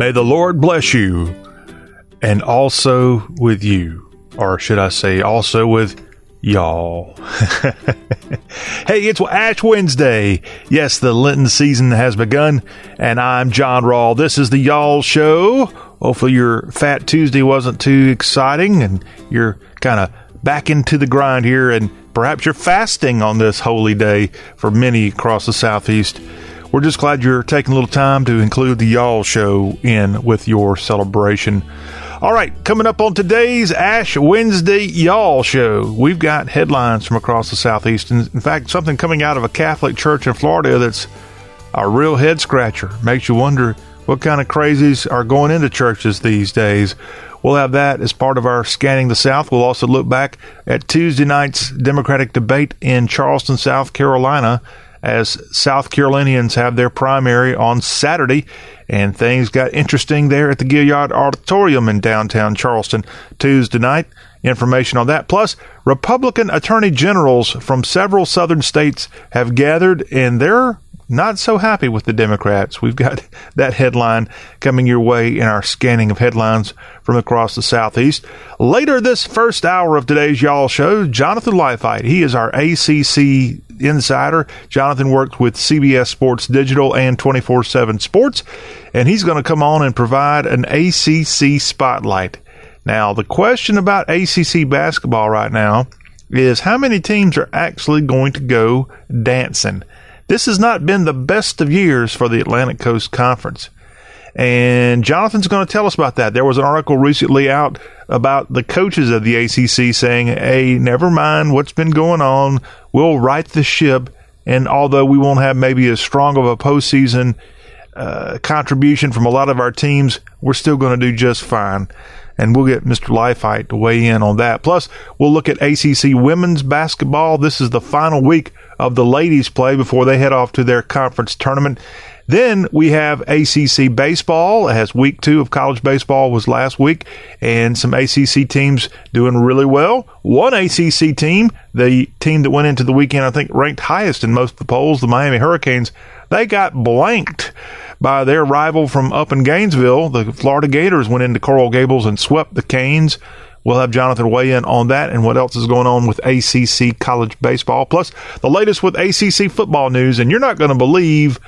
May the Lord bless you, and also with you. Or should I say, also with y'all. hey, it's Ash Wednesday. Yes, the Lenten season has begun, and I'm John Rawl. This is the Y'all Show. Hopefully, your Fat Tuesday wasn't too exciting, and you're kind of back into the grind here, and perhaps you're fasting on this holy day for many across the Southeast. We're just glad you're taking a little time to include the Y'all Show in with your celebration. All right, coming up on today's Ash Wednesday Y'all Show, we've got headlines from across the Southeast. In fact, something coming out of a Catholic church in Florida that's a real head scratcher. Makes you wonder what kind of crazies are going into churches these days. We'll have that as part of our Scanning the South. We'll also look back at Tuesday night's Democratic debate in Charleston, South Carolina as South Carolinians have their primary on Saturday. And things got interesting there at the Gaillard Auditorium in downtown Charleston Tuesday night. Information on that. Plus, Republican attorney generals from several southern states have gathered, in they're not so happy with the Democrats. We've got that headline coming your way in our scanning of headlines from across the Southeast. Later this first hour of today's Y'all Show, Jonathan Leifheit. He is our ACC insider. Jonathan worked with CBS Sports Digital and 24 7 Sports, and he's going to come on and provide an ACC spotlight. Now, the question about ACC basketball right now is how many teams are actually going to go dancing? This has not been the best of years for the Atlantic Coast Conference. And Jonathan's going to tell us about that. There was an article recently out about the coaches of the ACC saying, hey, never mind what's been going on. We'll right the ship. And although we won't have maybe as strong of a postseason uh, contribution from a lot of our teams, we're still going to do just fine. And we'll get Mr. Leifheit to weigh in on that. Plus, we'll look at ACC women's basketball. This is the final week of the ladies' play before they head off to their conference tournament. Then we have ACC baseball. As week two of college baseball was last week, and some ACC teams doing really well. One ACC team, the team that went into the weekend, I think ranked highest in most of the polls, the Miami Hurricanes, they got blanked by their rival from up in Gainesville. The Florida Gators went into Coral Gables and swept the Canes. We'll have Jonathan weigh in on that and what else is going on with ACC college baseball, plus the latest with ACC football news. And you're not going to believe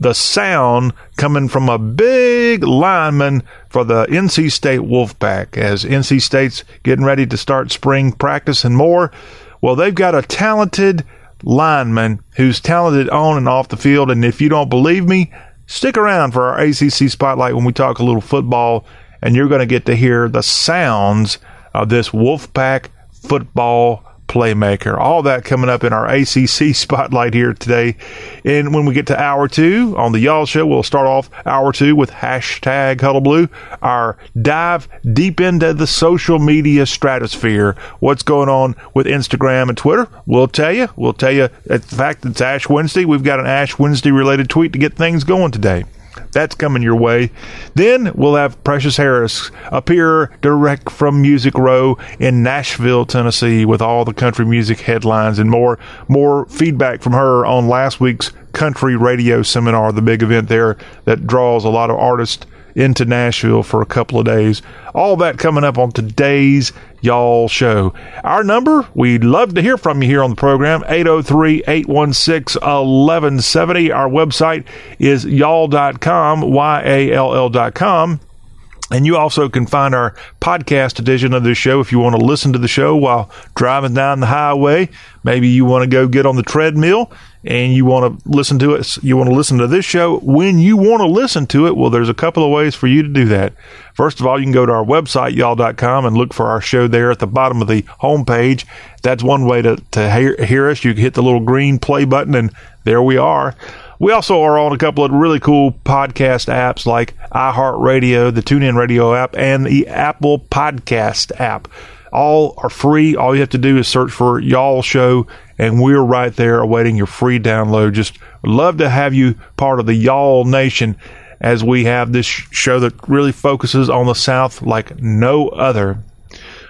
the sound coming from a big lineman for the NC State Wolfpack as NC State's getting ready to start spring practice and more. Well, they've got a talented lineman who's talented on and off the field. And if you don't believe me, stick around for our ACC spotlight when we talk a little football, and you're going to get to hear the sounds of this Wolfpack football playmaker. All that coming up in our ACC spotlight here today. And when we get to hour two on the Y'all Show, we'll start off hour two with hashtag HuddleBlue, our dive deep into the social media stratosphere. What's going on with Instagram and Twitter? We'll tell you. We'll tell you. In fact, it's Ash Wednesday. We've got an Ash Wednesday related tweet to get things going today. That's coming your way. Then we'll have Precious Harris appear direct from Music Row in Nashville, Tennessee, with all the country music headlines and more. More feedback from her on last week's country radio seminar, the big event there that draws a lot of artists into Nashville for a couple of days. All that coming up on today's Y'all Show. Our number, we'd love to hear from you here on the program, 803 816 1170. Our website is y'all.com, Y A L L.com. And you also can find our podcast edition of this show if you want to listen to the show while driving down the highway. Maybe you want to go get on the treadmill and you want to listen to it. You want to listen to this show when you want to listen to it. Well, there's a couple of ways for you to do that. First of all, you can go to our website, y'all.com, and look for our show there at the bottom of the homepage. That's one way to, to hear, hear us. You can hit the little green play button, and there we are. We also are on a couple of really cool podcast apps like iHeartRadio, the TuneIn Radio app, and the Apple Podcast app. All are free. All you have to do is search for Y'all Show, and we're right there awaiting your free download. Just love to have you part of the Y'all Nation as we have this show that really focuses on the South like no other.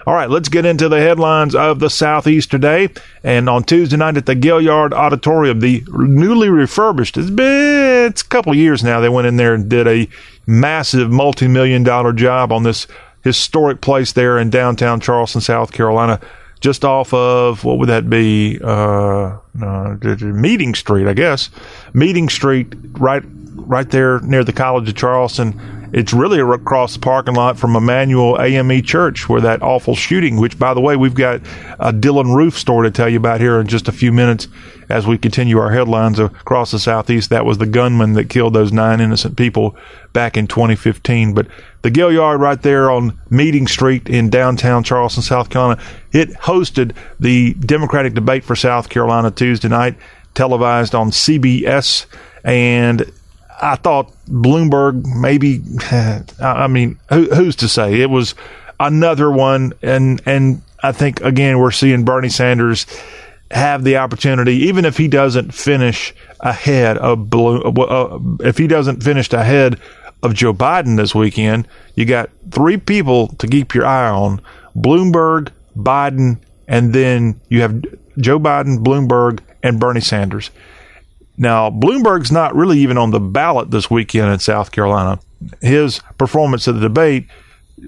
All right, let's get into the headlines of the Southeast today. And on Tuesday night at the Gaillard Auditorium, the newly refurbished, it's been it's a couple years now, they went in there and did a massive multi million dollar job on this historic place there in downtown Charleston, South Carolina just off of what would that be? Uh, uh, Meeting Street, I guess. Meeting Street, right, right there near the College of Charleston. It's really across the parking lot from Emmanuel AME Church, where that awful shooting. Which, by the way, we've got a Dylann Roof story to tell you about here in just a few minutes as we continue our headlines across the southeast. That was the gunman that killed those nine innocent people back in 2015. But the Gaillard right there on Meeting Street in downtown Charleston, South Carolina, it hosted the Democratic debate for South Carolina Tuesday night, televised on CBS. And I thought Bloomberg maybe, I mean, who, who's to say? It was another one. And, and I think, again, we're seeing Bernie Sanders have the opportunity, even if he doesn't finish ahead of Blue, uh, if he doesn't finish ahead of Joe Biden this weekend, you got three people to keep your eye on: Bloomberg, Biden, and then you have Joe Biden, Bloomberg, and Bernie Sanders. Now, Bloomberg's not really even on the ballot this weekend in South Carolina. His performance at the debate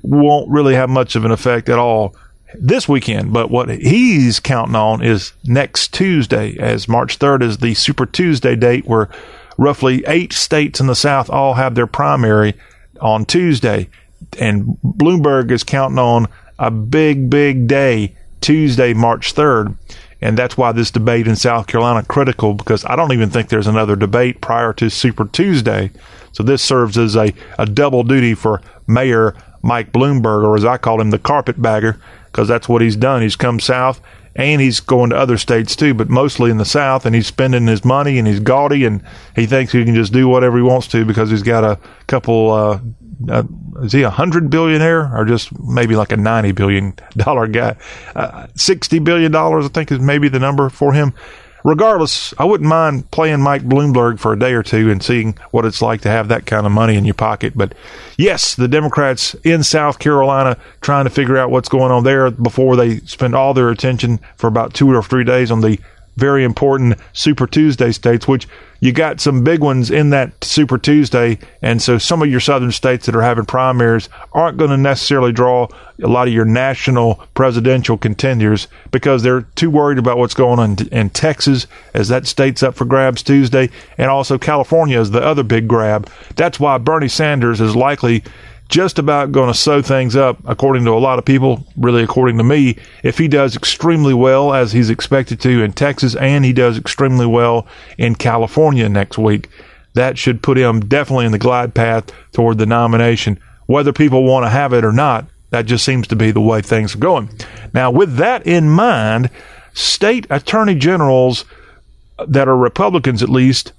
won't really have much of an effect at all this weekend. But what he's counting on is next Tuesday, as March 3rd is the Super Tuesday date where roughly eight states in the South all have their primary on Tuesday. And Bloomberg is counting on a big, big day, Tuesday, March 3rd. And that's why this debate in South Carolina critical because I don't even think there's another debate prior to Super Tuesday. So this serves as a, a double duty for Mayor Mike Bloomberg, or as I call him, the carpetbagger, because that's what he's done. He's come south and he's going to other states too, but mostly in the South. And he's spending his money and he's gaudy and he thinks he can just do whatever he wants to because he's got a couple. Uh, uh, is he a hundred billionaire or just maybe like a ninety billion dollar guy? Uh, Sixty billion dollars, I think, is maybe the number for him regardless, I wouldn't mind playing Mike Bloomberg for a day or two and seeing what it's like to have that kind of money in your pocket. But yes, the Democrats in South Carolina trying to figure out what's going on there before they spend all their attention for about two or three days on the very important Super Tuesday states, which you got some big ones in that Super Tuesday. And so some of your southern states that are having primaries aren't going to necessarily draw a lot of your national presidential contenders because they're too worried about what's going on in Texas as that state's up for grabs Tuesday. And also California is the other big grab. That's why Bernie Sanders is likely just about going to sew things up, according to a lot of people, really according to me, if he does extremely well as he's expected to in Texas and he does extremely well in California next week. That should put him definitely in the glide path toward the nomination. Whether people want to have it or not, that just seems to be the way things are going. Now, with that in mind, state attorney generals that are Republicans at least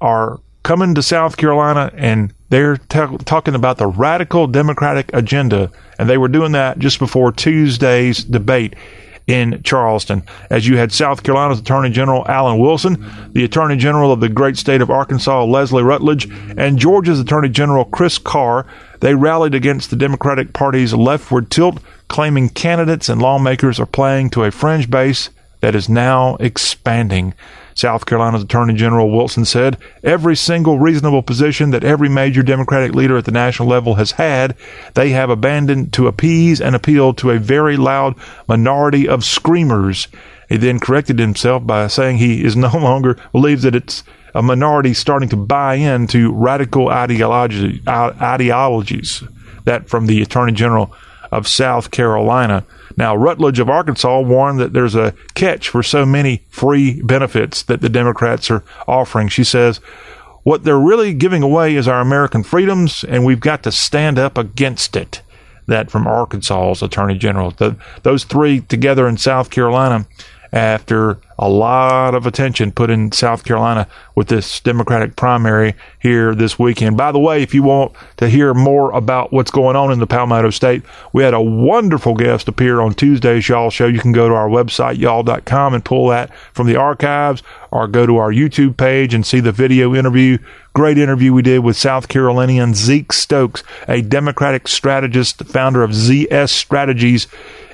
are coming to South Carolina and they're t- talking about the radical Democratic agenda, and they were doing that just before Tuesday's debate in Charleston. As you had South Carolina's Attorney General Alan Wilson, the Attorney General of the great state of Arkansas, Leslie Rutledge, and Georgia's Attorney General Chris Carr, they rallied against the Democratic Party's leftward tilt, claiming candidates and lawmakers are playing to a fringe base that is now expanding. South Carolina's Attorney General Wilson said, every single reasonable position that every major Democratic leader at the national level has had, they have abandoned to appease and appeal to a very loud minority of screamers. He then corrected himself by saying he is no longer believes that it's a minority starting to buy into radical ideology, ideologies. That from the Attorney General of South Carolina. Now, Rutledge of Arkansas warned that there's a catch for so many free benefits that the Democrats are offering. She says, what they're really giving away is our American freedoms, and we've got to stand up against it. That from Arkansas's Attorney General. The, those three together in South Carolina after a lot of attention put in South Carolina with this Democratic primary here this weekend. By the way, if you want to hear more about what's going on in the Palmetto State, we had a wonderful guest appear on Tuesday's Y'all Show. You can go to our website, y'all.com, and pull that from the archives, or go to our YouTube page and see the video interview. Great interview we did with South Carolinian Zeke Stokes, a Democratic strategist, founder of ZS Strategies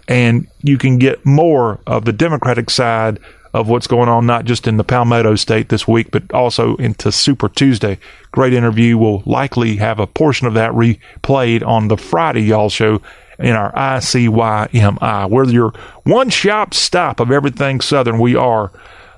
and you can get more of the Democratic side of what's going on, not just in the Palmetto State this week, but also into Super Tuesday. Great interview. We'll likely have a portion of that replayed on the Friday Y'all show in our ICYMI. We're your one shop stop of everything Southern. We are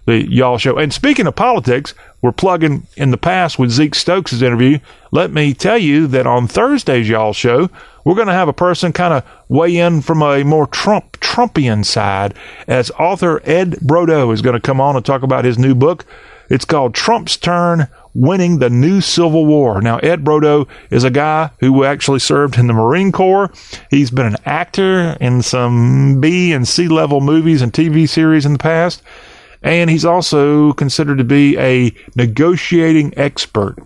the Y'all Show. And speaking of politics, we're plugging in the past with Zeke Stokes' interview. Let me tell you that on Thursday's Y'all Show, we're going to have a person kind of weigh in from a more Trump Trumpian side as author Ed Brodow is going to come on and talk about his new book. It's called Trump's Turn Winning the New Civil War. Now, Ed Brodow is a guy who actually served in the Marine Corps. He's been an actor in some B and C level movies and TV series in the past. And he's also considered to be a negotiating expert.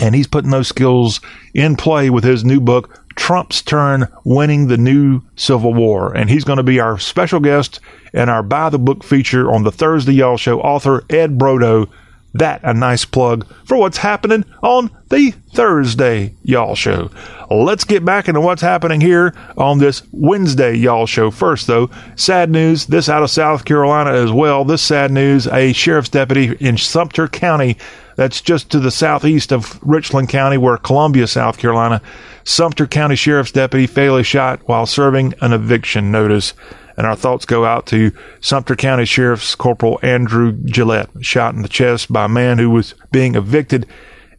And he's putting those skills in play with his new book, Trump's Turn Winning the New Civil War. And he's going to be our special guest and our Buy the Book feature on the Thursday Y'all Show. Author Ed Brodow that a nice plug for what's happening on the Thursday Y'all Show. Let's get back into what's happening here on this Wednesday Y'all Show. First, though, sad news. This out of South Carolina as well. This sad news a sheriff's deputy in Sumter County, that's just to the southeast of Richland County, where Columbia, South Carolina, Sumter County Sheriff's deputy fatally shot while serving an eviction notice. And our thoughts go out to Sumter County Sheriff's Corporal Andrew Gillette, shot in the chest by a man who was being evicted.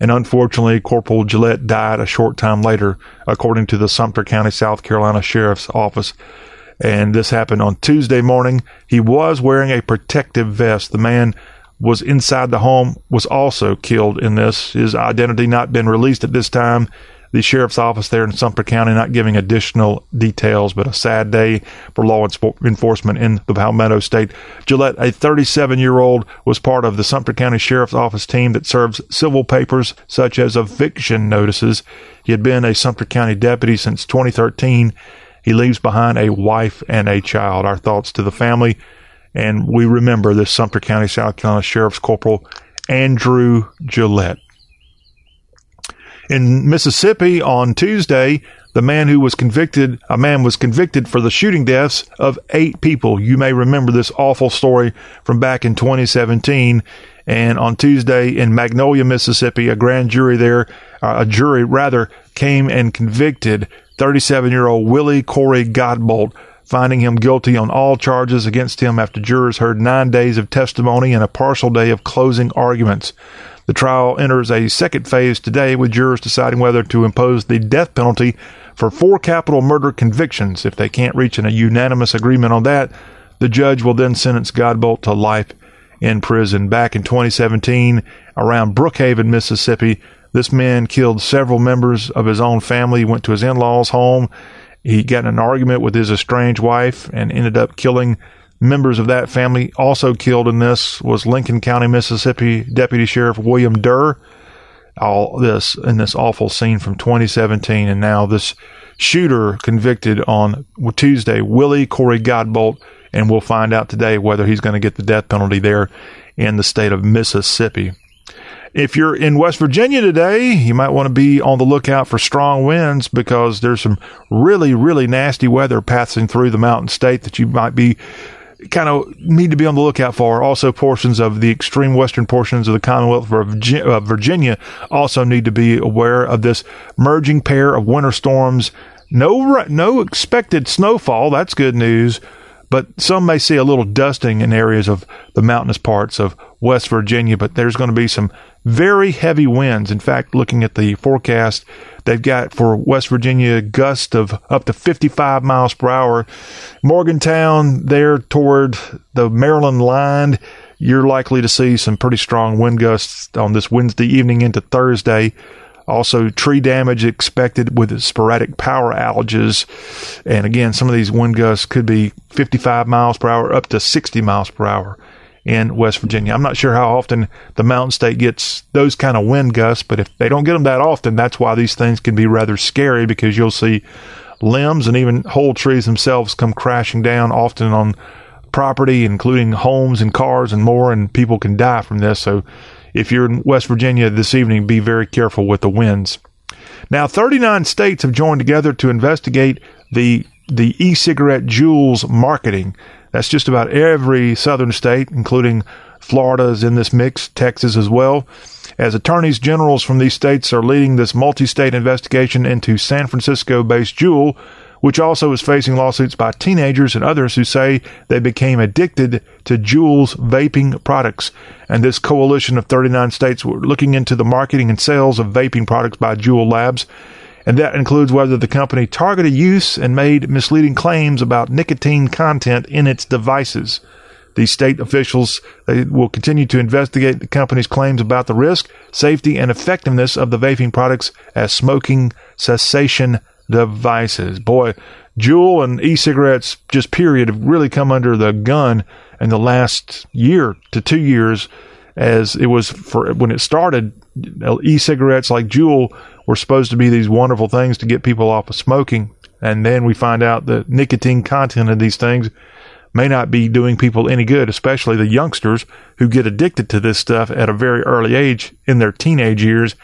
And unfortunately, Corporal Gillette died a short time later, according to the Sumter County, South Carolina Sheriff's Office. And this happened on Tuesday morning. He was wearing a protective vest. The man was inside the home, was also killed in this. His identity not been released at this time the sheriff's office there in Sumter County not giving additional details, but a sad day for law enforcement in the Palmetto State. Gillette, a 37 year old, was part of the Sumter County Sheriff's Office team that serves civil papers such as eviction notices. He had been a Sumter County deputy since 2013. He leaves behind a wife and a child. Our thoughts to the family. And we remember this Sumter County, South Carolina Sheriff's Corporal Andrew Gillette. In Mississippi on Tuesday, the man who was convicted, a man was convicted for the shooting deaths of eight people. You may remember this awful story from back in 2017. And on Tuesday in Magnolia, Mississippi, a grand jury there, uh, a jury rather, came and convicted 37 year old Willie Corey Godbolt, finding him guilty on all charges against him after jurors heard nine days of testimony and a partial day of closing arguments. The trial enters a second phase today with jurors deciding whether to impose the death penalty for four capital murder convictions. If they can't reach a unanimous agreement on that, the judge will then sentence Godbolt to life in prison. Back in 2017, around Brookhaven, Mississippi, this man killed several members of his own family. Went to his in law's home. He got in an argument with his estranged wife and ended up killing members of that family also killed in this was Lincoln County, Mississippi Deputy Sheriff William Durr. All this in this awful scene from 2017, and now this shooter convicted on Tuesday, Willie Corey Godbolt, and we'll find out today whether he's going to get the death penalty there in the state of Mississippi. If you're in West Virginia today, you might want to be on the lookout for strong winds because there's some really, really nasty weather passing through the mountain state that you might be kind of need to be on the lookout for. Also, portions of the extreme western portions of the Commonwealth of uh, Virginia also need to be aware of this merging pair of winter storms. No, no expected snowfall. That's good news. But some may see a little dusting in areas of the mountainous parts of West Virginia, but there's going to be some very heavy winds. In fact, looking at the forecast, they've got for West Virginia gusts of up to 55 miles per hour. Morgantown, there toward the Maryland line, you're likely to see some pretty strong wind gusts on this Wednesday evening into Thursday. Also, tree damage expected with sporadic power outages. And again, some of these wind gusts could be 55 miles per hour up to 60 miles per hour in West Virginia. I'm not sure how often the Mountain State gets those kind of wind gusts, but if they don't get them that often, that's why these things can be rather scary because you'll see limbs and even whole trees themselves come crashing down often on property, including homes and cars and more, and people can die from this. So if you're in West Virginia this evening, be very careful with the winds. Now, 39 states have joined together to investigate the the e cigarette Juuls marketing. That's just about every southern state, including Florida is in this mix, Texas as well. As attorneys generals from these states are leading this multi state investigation into San Francisco based Juul, which also is facing lawsuits by teenagers and others who say they became addicted to Juul's vaping products. And this coalition of 39 states were looking into the marketing and sales of vaping products by Juul Labs. And that includes whether the company targeted use and made misleading claims about nicotine content in its devices. The state officials will continue to investigate the company's claims about the risk, safety, and effectiveness of the vaping products as smoking cessation devices. Boy, Juul and e-cigarettes, just period, have really come under the gun in the last year to two years. As it was for when it started, e-cigarettes like Juul were supposed to be these wonderful things to get people off of smoking, and then we find out the nicotine content of these things may not be doing people any good, especially the youngsters who get addicted to this stuff at a very early age in their teenage years.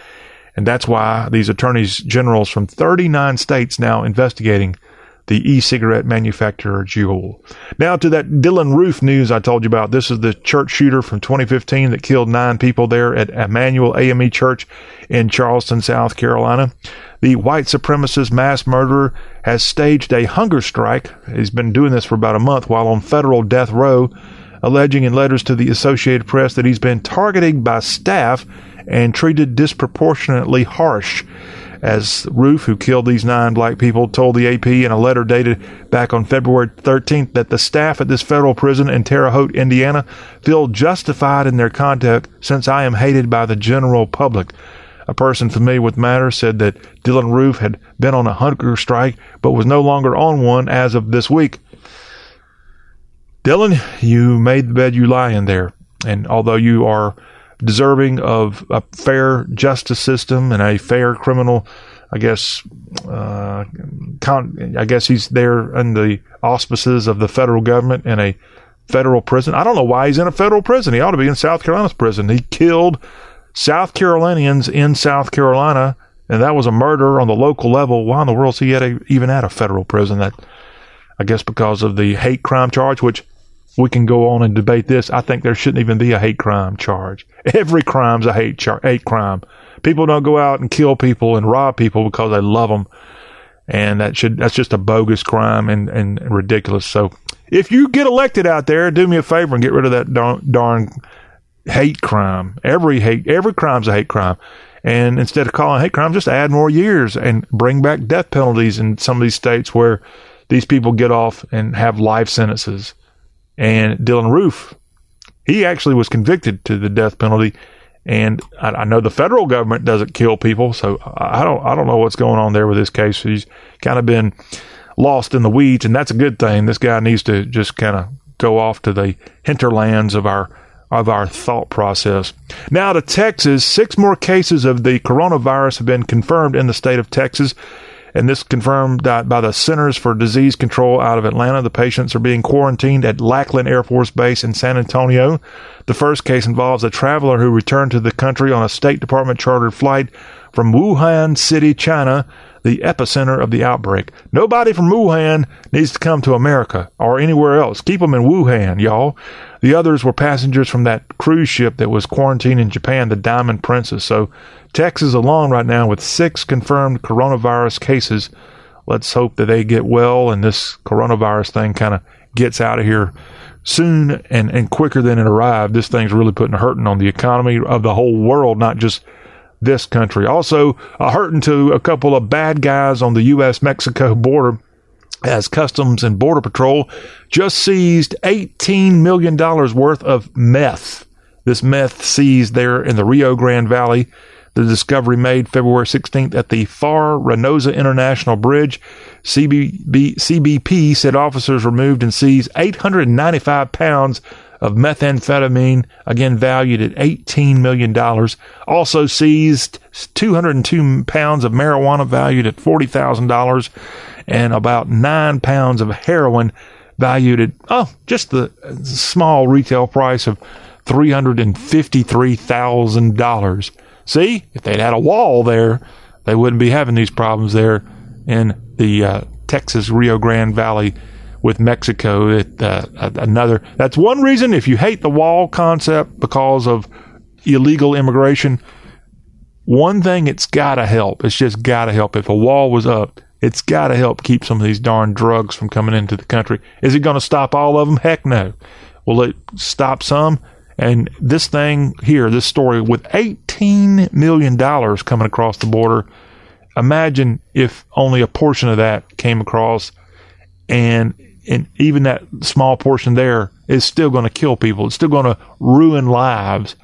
And that's why these attorneys generals from 39 states now investigating the e-cigarette manufacturer Juul. Now to that Dylann Roof news I told you about. This is the church shooter from 2015 that killed nine people there at Emmanuel AME Church in Charleston, South Carolina. The white supremacist mass murderer has staged a hunger strike. He's been doing this for about a month while on federal death row, alleging in letters to the Associated Press that he's been targeted by staff and treated disproportionately harsh. As Roof, who killed these nine black people, told the AP in a letter dated back on February 13th that the staff at this federal prison in Terre Haute, Indiana, feel justified in their conduct since I am hated by the general public. A person familiar with matters said that Dylann Roof had been on a hunger strike but was no longer on one as of this week. Dylann, you made the bed you lie in there. And although you are deserving of a fair justice system and a fair criminal. I guess, uh, con- I guess he's there in the auspices of the federal government in a federal prison. I don't know why he's in a federal prison. He ought to be in South Carolina's prison. He killed South Carolinians in South Carolina, and that was a murder on the local level. Why in the world is he at a, even at a federal prison? That I guess because of the hate crime charge, which we can go on and debate this. I think there shouldn't even be a hate crime charge. Every crime's a hate char- hate crime. People don't go out and kill people and rob people because they love them, and that should that's just a bogus crime and and ridiculous. So if you get elected out there, do me a favor and get rid of that darn, darn hate crime. Every hate every crime's a hate crime. And instead of calling hate crime, just add more years and bring back death penalties in some of these states where these people get off and have life sentences and Dylann Roof, he actually was convicted to the death penalty. And I, I, know the federal government doesn't kill people, so I don't I don't know what's going on there with this case. He's kind of been lost in the weeds, and that's a good thing. This guy needs to just kind of go off to the hinterlands of our of our thought process. Now to Texas, six more cases of the coronavirus have been confirmed in the state of Texas and this confirmed by the Centers for Disease Control out of Atlanta. The patients are being quarantined at Lackland Air Force Base in San Antonio. The first case involves a traveler who returned to the country on a State Department chartered flight from Wuhan City, China, the epicenter of the outbreak. Nobody from Wuhan needs to come to America or anywhere else. Keep them in Wuhan, y'all. The others were passengers from that cruise ship that was quarantined in Japan, the Diamond Princess. So Texas alone right now with six confirmed coronavirus cases. Let's hope that they get well and this coronavirus thing kind of gets out of here soon and, and quicker than it arrived. This thing's really putting a hurting on the economy of the whole world, not just this country. Also, a hurting to a couple of bad guys on the U.S. Mexico border as Customs and Border Patrol just seized $18 million worth of meth. This meth seized there in the Rio Grande Valley the discovery made February 16th at the Pharr Reynosa International Bridge. CBB, CBP said officers removed and seized 895 pounds of methamphetamine, again valued at $18 million. Also seized 202 pounds of marijuana valued at $40,000 and about nine pounds of heroin valued at, oh, just the small retail price of $353,000. See, if they'd had a wall there, they wouldn't be having these problems there in the uh, Texas Rio Grande Valley with Mexico. It, uh, another that's one reason if you hate the wall concept because of illegal immigration, one thing it's got to help. It's just got to help. If a wall was up, it's got to help keep some of these darn drugs from coming into the country. Is it going to stop all of them? Heck no. Will it stop some? And this thing here, this story with $18 million coming across the border, imagine if only a portion of that came across and and even that small portion there is still going to kill people. It's still going to ruin lives.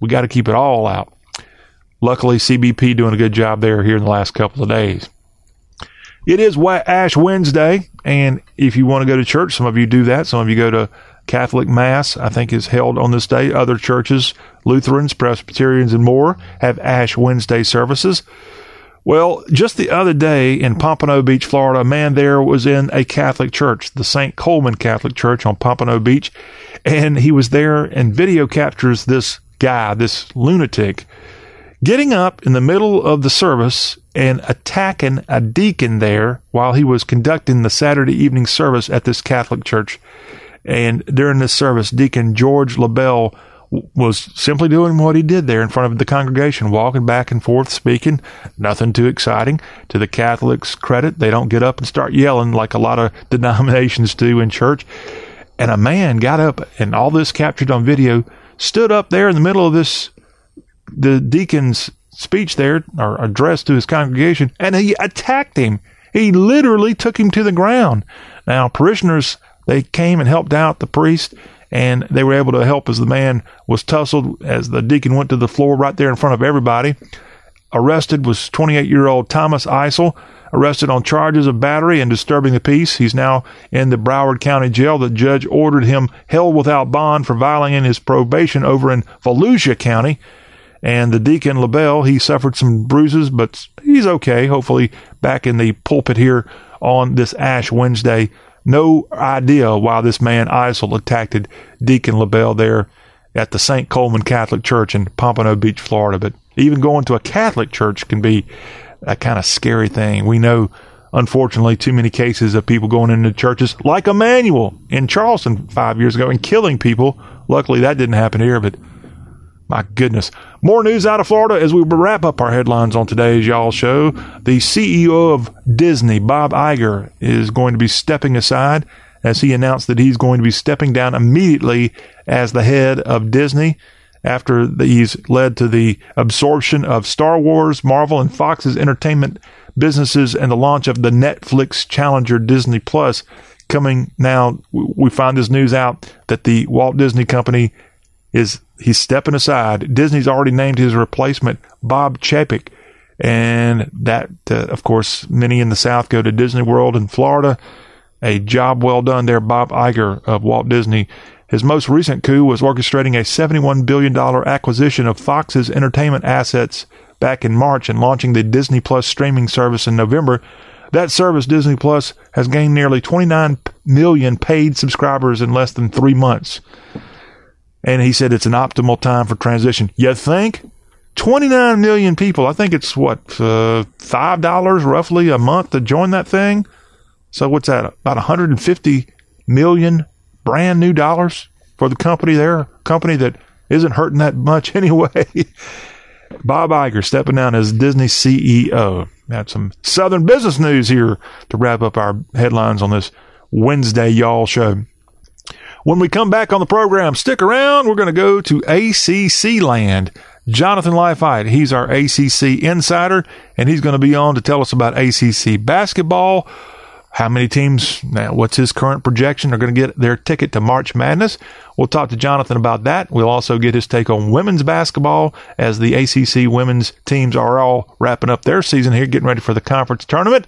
We got to keep it all out. Luckily, CBP doing a good job there here in the last couple of days. It is Ash Wednesday, and if you want to go to church, some of you do that. Some of you go to Catholic Mass, I think, is held on this day. Other churches, Lutherans, Presbyterians, and more, have Ash Wednesday services. Well, just the other day in Pompano Beach, Florida, a man there was in a Catholic church, the St. Coleman Catholic Church on Pompano Beach, and he was there and video captures this guy, this lunatic, getting up in the middle of the service and attacking a deacon there while he was conducting the Saturday evening service at this Catholic church. And during this service, Deacon George LaBelle was simply doing what he did there in front of the congregation, walking back and forth, speaking. Nothing too exciting. To the Catholics' credit, they don't get up and start yelling like a lot of denominations do in church. And a man got up, and all this captured on video, stood up there in the middle of this, the deacon's speech there, or address to his congregation, and he attacked him. He literally took him to the ground. Now, parishioners they came and helped out the priest, and they were able to help as the man was tussled as the deacon went to the floor right there in front of everybody. Arrested was 28 year old Thomas Eisel, arrested on charges of battery and disturbing the peace. He's now in the Broward County Jail. The judge ordered him held without bond for violating his probation over in Volusia County. And the deacon LaBelle, he suffered some bruises, but he's okay. Hopefully, back in the pulpit here on this Ash Wednesday no idea why this man Eisel attacked Deacon LaBelle there at the St. Coleman Catholic Church in Pompano Beach, Florida. But even going to a Catholic church can be a kind of scary thing. We know, unfortunately, too many cases of people going into churches like Emmanuel in Charleston five years ago and killing people. Luckily, that didn't happen here, but my goodness. More news out of Florida as we wrap up our headlines on today's Y'all Show. The CEO of Disney, Bob Iger, is going to be stepping aside as he announced that he's going to be stepping down immediately as the head of Disney after he's led to the absorption of Star Wars, Marvel, and Fox's entertainment businesses and the launch of the Netflix challenger Disney Plus. Coming now, we find this news out that the Walt Disney Company is he's stepping aside. Disney's already named his replacement, Bob Chapek. And that, uh, of course, many in the South go to Disney World in Florida. A job well done there, Bob Iger of Walt Disney. His most recent coup was orchestrating a $71 billion acquisition of Fox's entertainment assets back in March and launching the Disney Plus streaming service in November. That service, Disney Plus, has gained nearly 29 million paid subscribers in less than three months and he said it's an optimal time for transition. You think? 29 million people. I think it's what, uh, $5 roughly a month to join that thing. So what's that? About 150 million brand new dollars for the company there, company that isn't hurting that much anyway. Bob Iger stepping down as Disney CEO. Got some Southern business news here to wrap up our headlines on this Wednesday, y'all show. When we come back on the program, stick around. We're going to go to ACC land. Jonathan Leifheit, he's our ACC insider, and he's going to be on to tell us about ACC basketball. How many teams, now, what's his current projection, are going to get their ticket to March Madness? We'll talk to Jonathan about that. We'll also get his take on women's basketball as the ACC women's teams are all wrapping up their season here, getting ready for the conference tournament.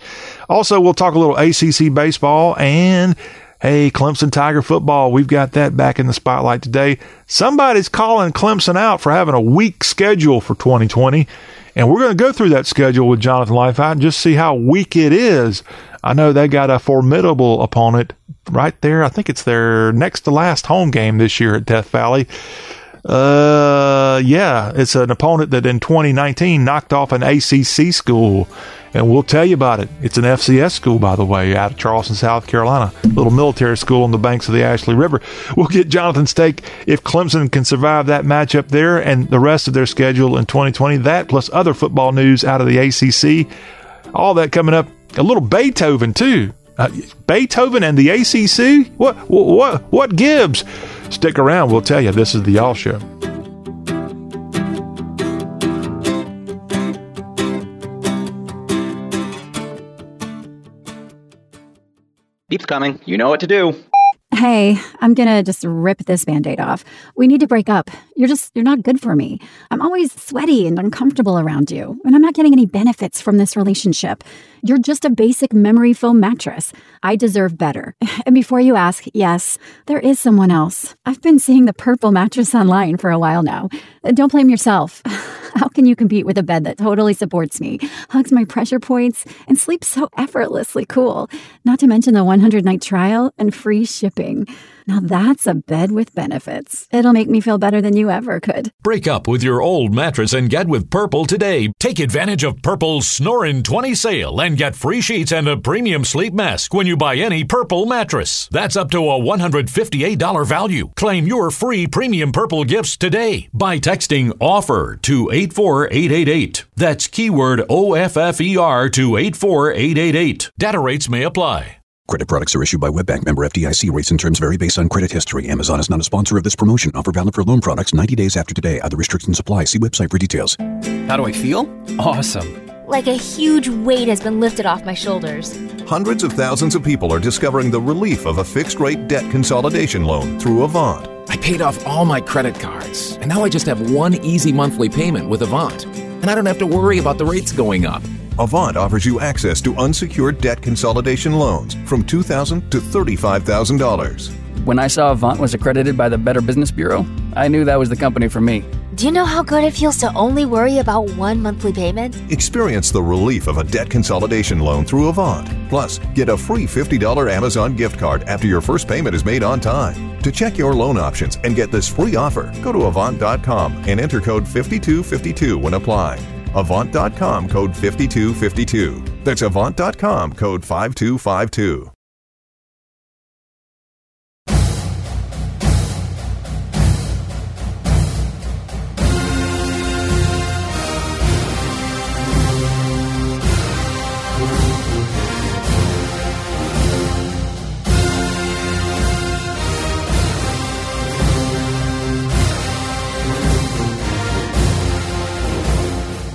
Also, we'll talk a little ACC baseball and Hey, Clemson Tiger football, we've got that back in the spotlight today. Somebody's calling Clemson out for having a weak schedule for 2020. And we're going to go through that schedule with Jonathan Leifheit and just see how weak it is. I know they got a formidable opponent right there. I think it's their next to last home game this year at Death Valley. Uh, yeah, it's an opponent that in 2019 knocked off an ACC school, and we'll tell you about it. It's an FCS school, by the way, out of Charleston, South Carolina, little military school on the banks of the Ashley River. We'll get Jonathan's take if Clemson can survive that matchup there and the rest of their schedule in 2020. That plus other football news out of the ACC. All that coming up. A little Beethoven too. Uh, Beethoven and the ACC. What what what gives? Stick around. We'll tell you. This is the Y'all Show. Beep's coming. You know what to do. Hey, I'm gonna just rip this band aid off. We need to break up. You're just, you're not good for me. I'm always sweaty and uncomfortable around you, and I'm not getting any benefits from this relationship. You're just a basic memory foam mattress. I deserve better. And before you ask, yes, there is someone else. I've been seeing the purple mattress online for a while now. Uh, don't blame yourself. How can you compete with a bed that totally supports me, hugs my pressure points, and sleeps so effortlessly cool? Not to mention the 100 night trial and free shipping. Now that's a bed with benefits. It'll make me feel better than you ever could. Break up with your old mattress and get with Purple today. Take advantage of Purple's Snorin' 20 sale and get free sheets and a premium sleep mask when you buy any Purple mattress. That's up to a $158 value. Claim your free premium Purple gifts today by texting OFFER to 84888. That's keyword OFFER to 84888. Data rates may apply. Credit products are issued by WebBank member FDIC. Rates and terms vary based on credit history. Amazon is not a sponsor of this promotion. Offer valid for loan products 90 days after today. Other restrictions apply. See website for details. How do I feel? Awesome. Like a huge weight has been lifted off my shoulders. Hundreds of thousands of people are discovering the relief of a fixed rate debt consolidation loan through Avant. I paid off all my credit cards, and now I just have one easy monthly payment with Avant. And I don't have to worry about the rates going up. Avant offers you access to unsecured debt consolidation loans from 2,000 to $35,000. When I saw Avant was accredited by the Better Business Bureau, I knew that was the company for me. Do you know how good it feels to only worry about one monthly payment? Experience the relief of a debt consolidation loan through Avant. Plus, get a free $50 Amazon gift card after your first payment is made on time. To check your loan options and get this free offer, go to Avant.com and enter code 5252 when applying. Avant.com code 5252. That's Avant.com code 5252.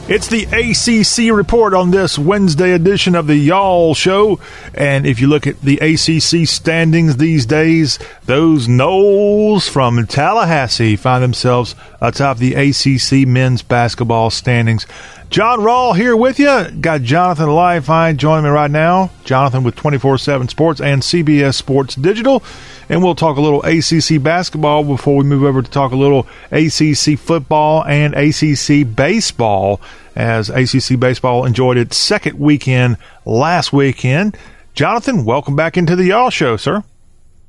It's the ACC report on this Wednesday edition of the Y'all Show. And if you look at the ACC standings these days, those Noles from Tallahassee find themselves atop the ACC men's basketball standings. John Rawl here with you. Got Jonathan Leifheit joining me right now. Jonathan with 24 7 Sports and CBS Sports Digital. And we'll talk a little ACC basketball before we move over to talk a little ACC football and ACC baseball as ACC baseball enjoyed its second weekend last weekend. Jonathan, welcome back into the Y'all Show, sir.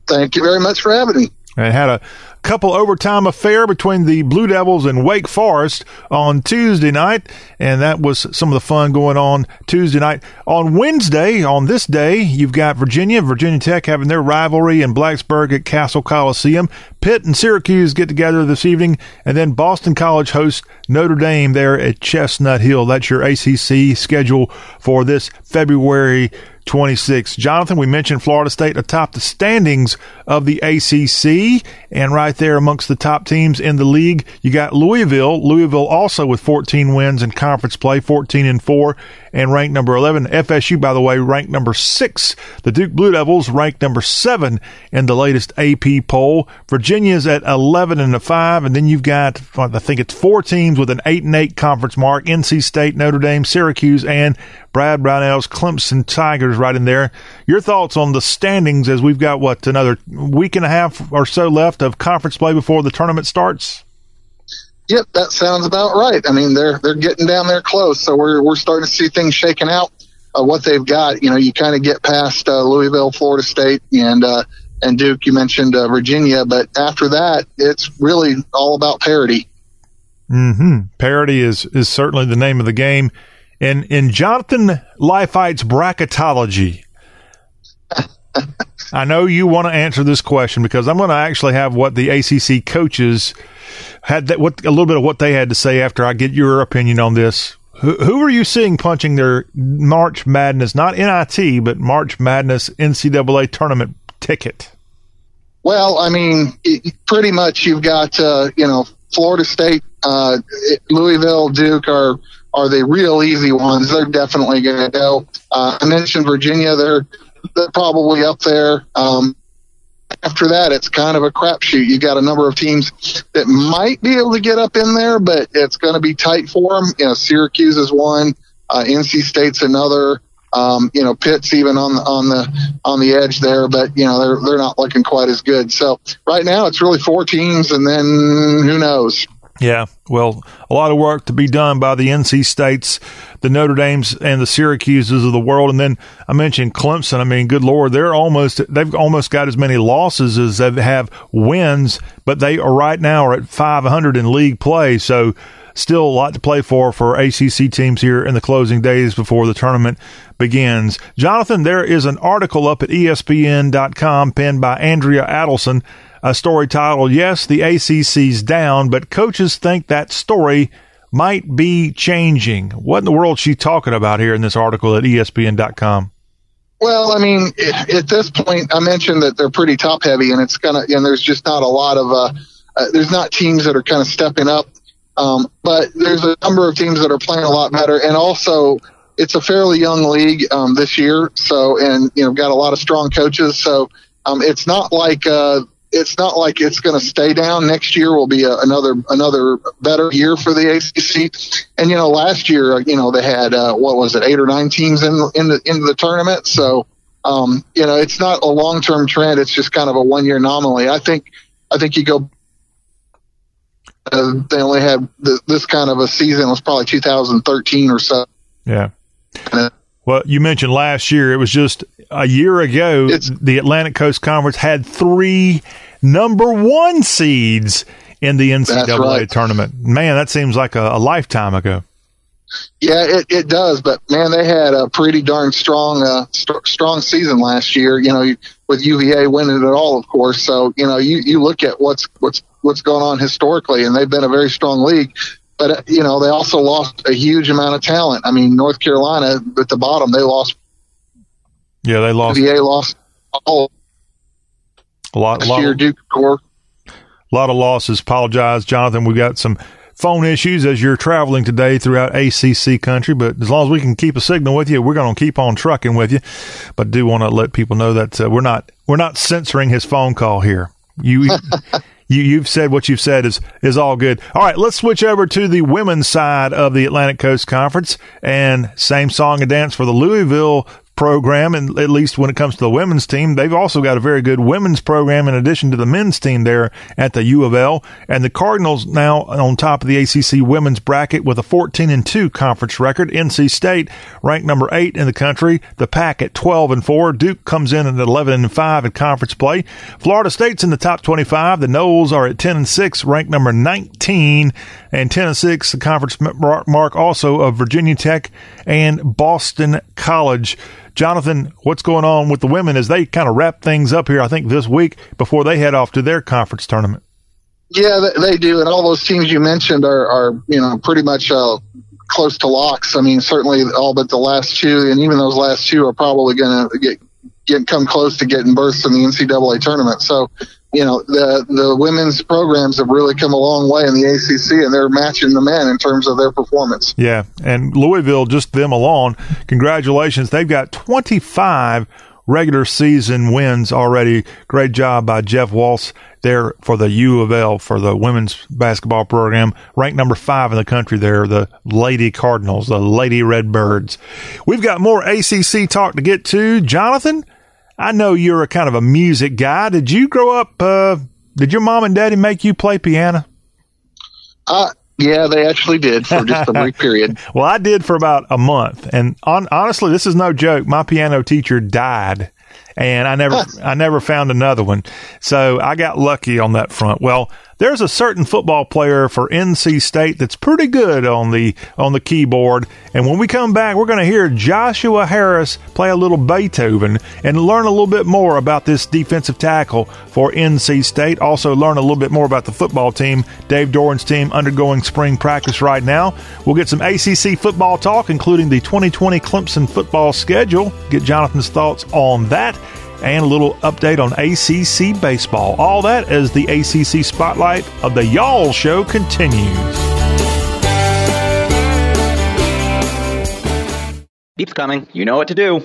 Thank you very much for having me. And had a couple overtime affair between the Blue Devils and Wake Forest on Tuesday night, and that was some of the fun going on Tuesday night. On Wednesday, on this day, you've got Virginia, Virginia Tech having their rivalry in Blacksburg at Cassell Coliseum. Pitt and Syracuse get together this evening, and then Boston College hosts Notre Dame there at Chestnut Hill. That's your ACC schedule for this February 26. Jonathan, we mentioned Florida State atop the standings of the ACC, and right there amongst the top teams in the league, you got Louisville. Louisville also with 14 wins in conference play, 14 and 4, and ranked number 11. FSU, by the way, ranked number 6. The Duke Blue Devils ranked number 7 in the latest AP poll. Virginia's at 11 and a 5, and then you've got, I think it's four teams with an 8 and 8 conference mark NC State, Notre Dame, Syracuse, and Brad Brownell's Clemson Tigers right in there. Your thoughts on the standings as we've got, what, another week and a half or so left of conference play before the tournament starts? Yep, that sounds about right. I mean, they're they're getting down there close, so we're we're starting to see things shaking out. Uh, what they've got, you know, you kind of get past uh, Louisville, Florida State, and uh, and Duke. You mentioned uh, Virginia, but after that, it's really all about parity. Hmm. Parity is is certainly the name of the game. In in Jonathan Leifheit's bracketology, I know you want to answer this question because I'm going to actually have what the ACC coaches had that what a little bit of what they had to say after I get your opinion on this. Who, who are you seeing punching their March Madness, not NIT, but March Madness NCAA tournament ticket? Well, I mean, pretty much you've got uh, you know Florida State, uh, Louisville, Duke are are the real easy ones. They're definitely going to go. Uh, I mentioned Virginia; they're they're probably up there. Um, after that, it's kind of a crapshoot. You got a number of teams that might be able to get up in there, but it's going to be tight for them. You know, Syracuse is one, uh, NC State's another. Um, you know, Pitt's even on the on the on the edge there, but you know they're they're not looking quite as good. So right now it's really four teams, and then who knows? Yeah, well, a lot of work to be done by the NC States, the Notre Dames, and the Syracuses of the world. And then I mentioned Clemson. I mean, good Lord, they're almost they've almost got as many losses as they have wins, but they are right now are at 500 in league play. So still a lot to play for for ACC teams here in the closing days before the tournament begins. Jonathan, there is an article up at ESPN.com penned by Andrea Adelson a story titled, Yes, the ACC's down, but coaches think that story might be changing. What in the world is she talking about here in this article at ESPN.com? Well, I mean, at this point, I mentioned that they're pretty top heavy, and it's gonna, and there's just not a lot of, uh, uh, there's not teams that are kind of stepping up, um, but there's a number of teams that are playing a lot better, and also it's a fairly young league um, this year, so and you know got a lot of strong coaches, so um, it's not like uh, it's not like it's going to stay down. Next year will be a, another another better year for the ACC. And you know, last year, you know, they had uh, what was it, eight or nine teams in in the in the tournament. So, um, you know, it's not a long term trend. It's just kind of a one year anomaly. I think I think you go. Uh, they only had the, this kind of a season was probably 2013 or so. Yeah. Well, you mentioned last year. It was just a year ago. It's, the Atlantic Coast Conference had three number one seeds in the NCAA right. tournament. Man, that seems like a, a, lifetime ago. Yeah, it, it does. But man, they had a pretty darn strong, uh, st- strong season last year. You know, with UVA winning it all, of course. So you know, you you look at what's what's what's going on historically, and they've been a very strong league but uh, you know they also lost a huge amount of talent. I mean, North Carolina at the bottom they lost. Yeah, they lost. VA lost all. A lot, lot year, Duke core. A lot of losses. Apologize, Jonathan. We got some phone issues as you're traveling today throughout ACC country, but as long as we can keep a signal with you, we're going to keep on trucking with you. But I do want to let people know that uh, we're not we're not censoring his phone call here. You you, you've said what you've said is is all good. All right, let's switch over to the women's side of the Atlantic Coast Conference, and same song and dance for the Louisville program, and at least when it comes to the women's team, they've also got a very good women's program in addition to the men's team there at the U of L. And the Cardinals now on top of the ACC women's bracket with a 14 and 2 conference record. NC State ranked number eight in the country. The Pack at 12 and 4. Duke comes in at 11 and 5 in conference play. Florida State's in the top 25. The Noles are at 10 and 6, ranked number 19 and 10 and 6. The conference mark also of Virginia Tech and Boston College. Jonathan, what's going on with the women as they kind of wrap things up here, I think, this week before they head off to their conference tournament? Yeah, they do. And all those teams you mentioned are, are you know, pretty much uh, close to locks. I mean, certainly all but the last two, and even those last two are probably going to get, get come close to getting berths in the NCAA tournament. So you know the the women's programs have really come a long way in the ACC, and they're matching the men in terms of their performance. Yeah, and Louisville, just them alone, congratulations! They've got 25 regular season wins already. Great job by Jeff Walz there for the U of L for the women's basketball program, ranked number five in the country. There, the Lady Cardinals, the Lady Redbirds. We've got more ACC talk to get to, Jonathan. I know you're a kind of a music guy. Did you grow up? Uh, did your mom and daddy make you play piano? Uh, yeah, they actually did for just a brief period. well, I did for about a month, and on, honestly, this is no joke. My piano teacher died and I never I never found another one. So I got lucky on that front. Well, there's a certain football player for NC State that's pretty good on the on the keyboard. And when we come back, we're going to hear Joshua Harris play a little Beethoven and learn a little bit more about this defensive tackle for NC State. Also learn a little bit more about the football team, Dave Doeren's team undergoing spring practice right now. We'll get some ACC football talk including the 2020 Clemson football schedule. Get Jonathan's thoughts on that and a little update on ACC baseball. All that as the ACC spotlight of the Y'all Show continues. Beep's coming. You know what to do.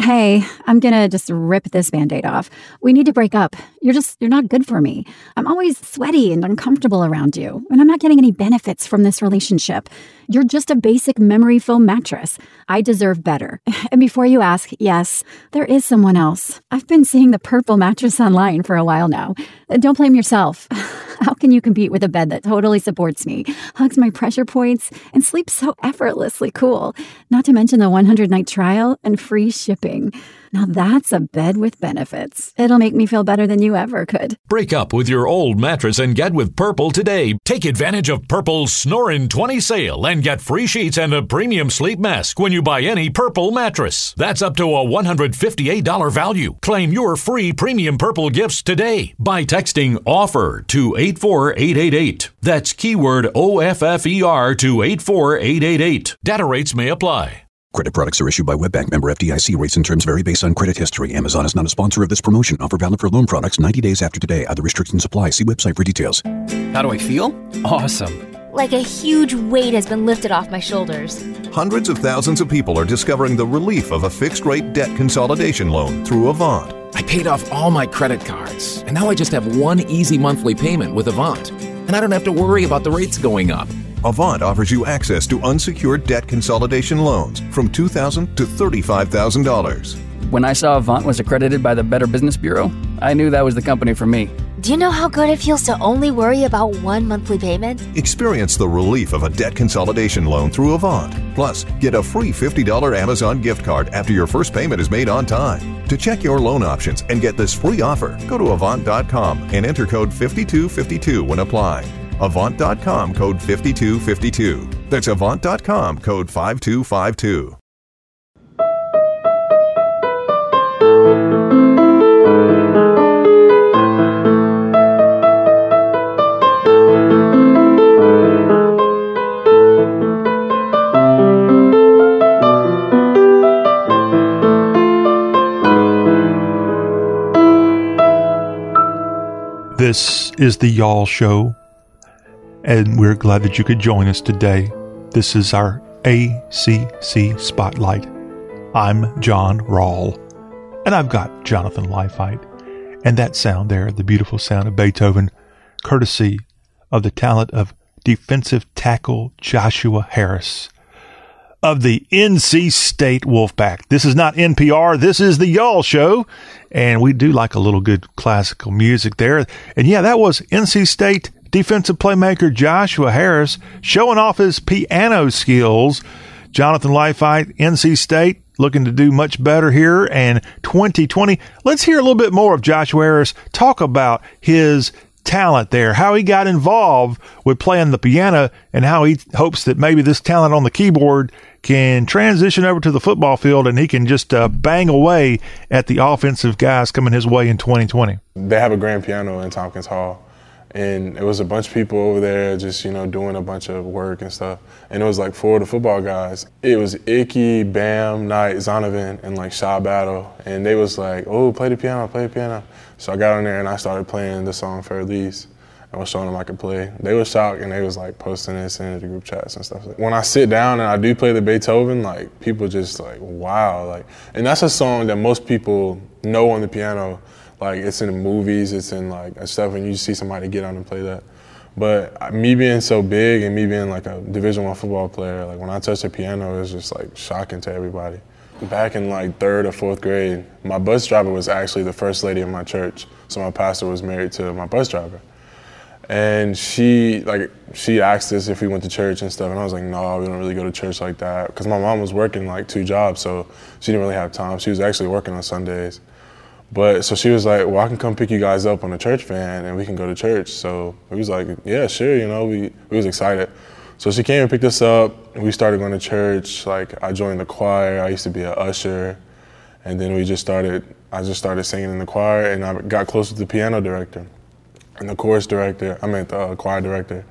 Hey, I'm gonna just rip this band aid off. We need to break up. You're just, you're not good for me. I'm always sweaty and uncomfortable around you, and I'm not getting any benefits from this relationship. You're just a basic memory foam mattress. I deserve better. And before you ask, yes, there is someone else. I've been seeing the purple mattress online for a while now. Uh, don't blame yourself. How can you compete with a bed that totally supports me, hugs my pressure points, and sleeps so effortlessly cool? Not to mention the 100 night trial and free shipping. Now that's a bed with benefits. It'll make me feel better than you ever could. Break up with your old mattress and get with Purple today. Take advantage of Purple's Snorin' 20 sale and get free sheets and a premium sleep mask when you buy any Purple mattress. That's up to a $158 value. Claim your free premium Purple gifts today by texting OFFER to 84888. That's keyword OFFER to 84888. Data rates may apply. Credit products are issued by WebBank member FDIC. Rates and terms vary based on credit history. Amazon is not a sponsor of this promotion. Offer valid for loan products 90 days after today. Other restrictions apply. See website for details. How do I feel? Awesome. Like a huge weight has been lifted off my shoulders. Hundreds of thousands of people are discovering the relief of a fixed rate debt consolidation loan through Avant. I paid off all my credit cards, and now I just have one easy monthly payment with Avant. And I don't have to worry about the rates going up. Avant offers you access to unsecured debt consolidation loans from 2,000 to $35,000. When I saw Avant was accredited by the Better Business Bureau, I knew that was the company for me. Do you know how good it feels to only worry about one monthly payment? Experience the relief of a debt consolidation loan through Avant. Plus, get a free $50 Amazon gift card after your first payment is made on time. To check your loan options and get this free offer, go to Avant.com and enter code 5252 when applying. Avant.com code 5252. That's Avant.com code 5252. This is the Y'all Show, and we're glad that you could join us today. This is our ACC Spotlight. I'm John Rawl, and I've got Jonathan Leifheit. And that sound there, the beautiful sound of Beethoven, courtesy of the talent of defensive tackle Joshua Harris of the NC State Wolfpack. This is not NPR. This is the Y'all Show. And we do like a little good classical music there. And yeah, that was NC State defensive playmaker Joshua Harris showing off his piano skills. Jonathan Leifheit, NC State, looking to do much better here and 2020. Let's hear a little bit more of Joshua Harris talk about his talent there, how he got involved with playing the piano, and how he hopes that maybe this talent on the keyboard can transition over to the football field and he can just uh, bang away at the offensive guys coming his way in 2020. They have a grand piano in Tompkins Hall. And it was a bunch of people over there just, you know, doing a bunch of work and stuff. And it was like four of the football guys. It was Icky, Bam, Knight, Zonovan, and like Shaw Battle. And they was like, oh, play the piano, play the piano. So I got on there and I started playing the song for Elise. I was showing them I could play. They were shocked and they was like posting sending it to group chats and stuff. When I sit down and I do play the Beethoven, like people just like, wow, like, and that's a song that most people know on the piano. Like it's in movies, it's in like stuff, and you see somebody get on and play that. But uh, me being so big and me being like a Division One football player, like when I touch the piano, it's just like shocking to everybody. Back in like third or fourth grade, my bus driver was actually the first lady in my church. So my pastor was married to my bus driver. And she like she asked us if we went to church and stuff, and I was like, no, we don't really go to church like that, because my mom was working like two jobs, so she didn't really have time. She was actually working on Sundays, But so she was like, well, I can come pick you guys up on a church van and we can go to church. So we was like, yeah, sure. You know, we, we was excited. So she came and picked us up and we started going to church. Like I joined the choir. I used to be an usher. And then we just started, I just started singing in the choir and I got close with the piano director and the chorus director, I meant the uh, choir director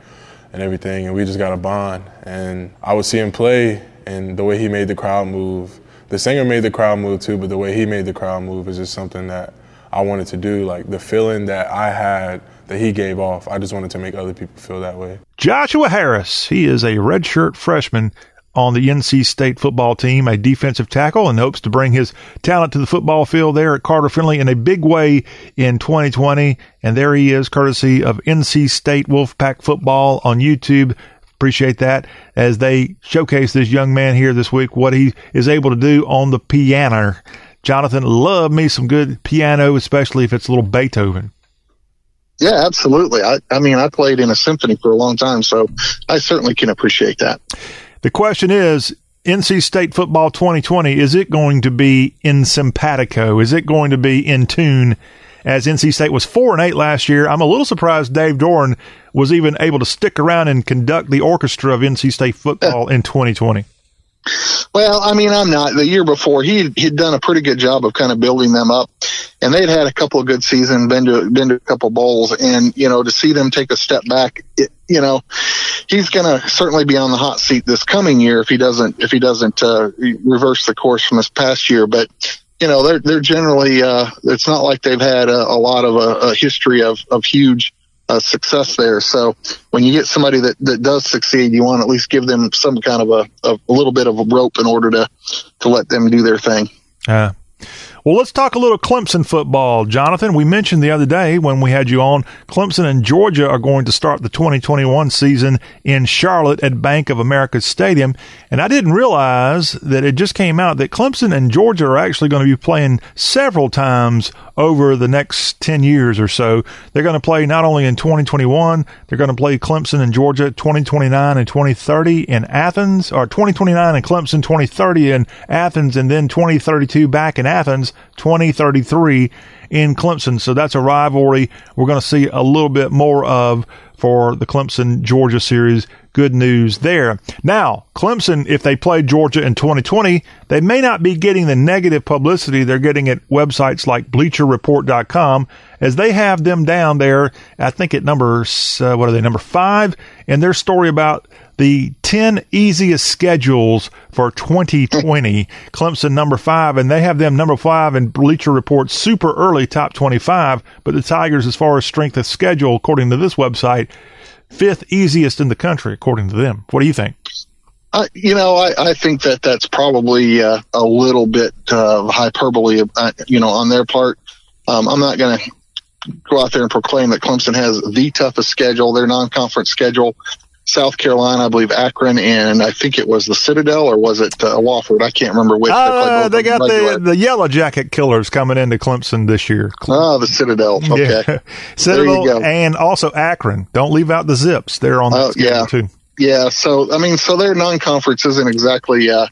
and everything. And we just got a bond. And I would see him play and the way he made the crowd move the singer made the crowd move too, but the way he made the crowd move is just something that I wanted to do. Like the feeling that I had that he gave off, I just wanted to make other people feel that way. Joshua Harris, he is a redshirt freshman on the NC State football team, a defensive tackle, and hopes to bring his talent to the football field there at Carter Finley in a big way in 2020. And there he is, courtesy of NC State Wolfpack football on YouTube appreciate that as they showcase this young man here this week, what he is able to do on the piano. Jonathan, love me some good piano, especially if it's a little Beethoven. Yeah, absolutely. I, I mean, I played in a symphony for a long time, so I certainly can appreciate that. The question is NC State football 2020, is it going to be in simpatico? Is it going to be in tune as NC State was four and eight last year. I'm a little surprised Dave Doeren was even able to stick around and conduct the orchestra of NC State football in 2020. Well, I mean, I'm not. The year before, he he'd done a pretty good job of kind of building them up, and they'd had a couple of good seasons, been to been to a couple bowls, and you know, to see them take a step back, it, you know, he's going to certainly be on the hot seat this coming year if he doesn't if he doesn't uh, reverse the course from this past year. But you know, they're they're generally. Uh, it's not like they've had a, a lot of a, a, history of of huge uh, success there. So when you get somebody that that does succeed, you want to at least give them some kind of a, a little bit of a rope in order to to let them do their thing. Uh, well, let's talk a little Clemson football, Jonathan. We mentioned the other day when we had you on, Clemson and Georgia are going to start the 2021 season in Charlotte at Bank of America Stadium. And I didn't realize that it just came out that Clemson and Georgia are actually going to be playing several times over the next 10 years or so. They're going to play not only in 2021, they're going to play Clemson and Georgia 2029 and 2030 in Athens, or 2029 in Clemson, 2030 in Athens, and then 2032 back in Athens, 2033 in Clemson. So that's a rivalry we're going to see a little bit more of for the Clemson Georgia series. Good news there. Now, Clemson, if they play Georgia in 2020, they may not be getting the negative publicity they're getting at websites like BleacherReport.com, as they have them down there, I think at number, uh, what are they, number five, in their story about the 10 easiest schedules for 2020. Clemson number five, and they have them number five in Bleacher Report super early top 25. But the Tigers, as far as strength of schedule, according to this website, fifth easiest in the country, according to them. What do you think? Uh, you know, I, I think that that's probably uh, a little bit uh, hyperbole, uh, you know, on their part. Um, I'm not going to go out there and proclaim that Clemson has the toughest schedule. Their non-conference schedule South Carolina, I believe Akron, and I think it was the Citadel or was it uh, Wofford? I can't remember which. Uh, they, they got the, the Yellow Jacket Killers coming into Clemson this year. Oh, the Citadel. Okay, yeah. Citadel and also Akron. Don't leave out the Zips. They're on that uh, yeah. too. Yeah. So I mean, so their non-conference isn't exactly, uh,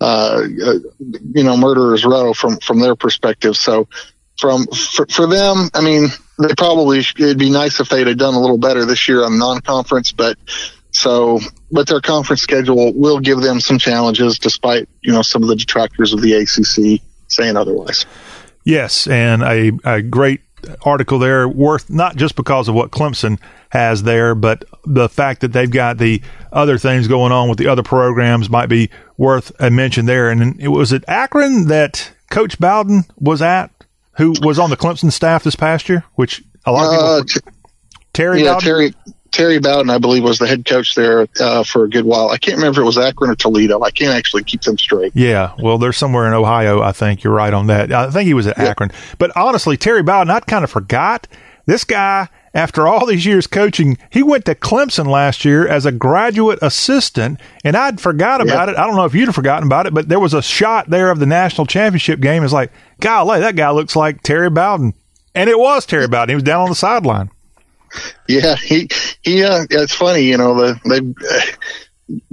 uh, you know, murderers row from from their perspective. So from for, for them, I mean, they probably it'd be nice if they'd have done a little better this year on non-conference, but so but their conference schedule will give them some challenges, despite you know some of the detractors of the ACC saying otherwise. Yes, and a, a great article there, worth not just because of what Clemson has there, but the fact that they've got the other things going on with the other programs might be worth a mention there. And it was at Akron that Coach Bowden was at who was on the Clemson staff this past year, which a lot of people. Uh, t- Terry yeah, Bowden? Terry Terry Bowden, I believe, was the head coach there uh, for a good while. I can't remember if it was Akron or Toledo. I can't actually keep them straight. Yeah, well, they're somewhere in Ohio. I think you're right on that. I think he was at yeah. Akron, but honestly, Terry Bowden, I kind of forgot this guy. After all these years coaching, he went to Clemson last year as a graduate assistant, and I'd forgot about yeah. it. I don't know if you'd have forgotten about it, but there was a shot there of the national championship game. It's like, golly, that guy looks like Terry Bowden. And it was Terry Bowden. He was down on the sideline. Yeah, he he. Uh, it's funny, you know. The they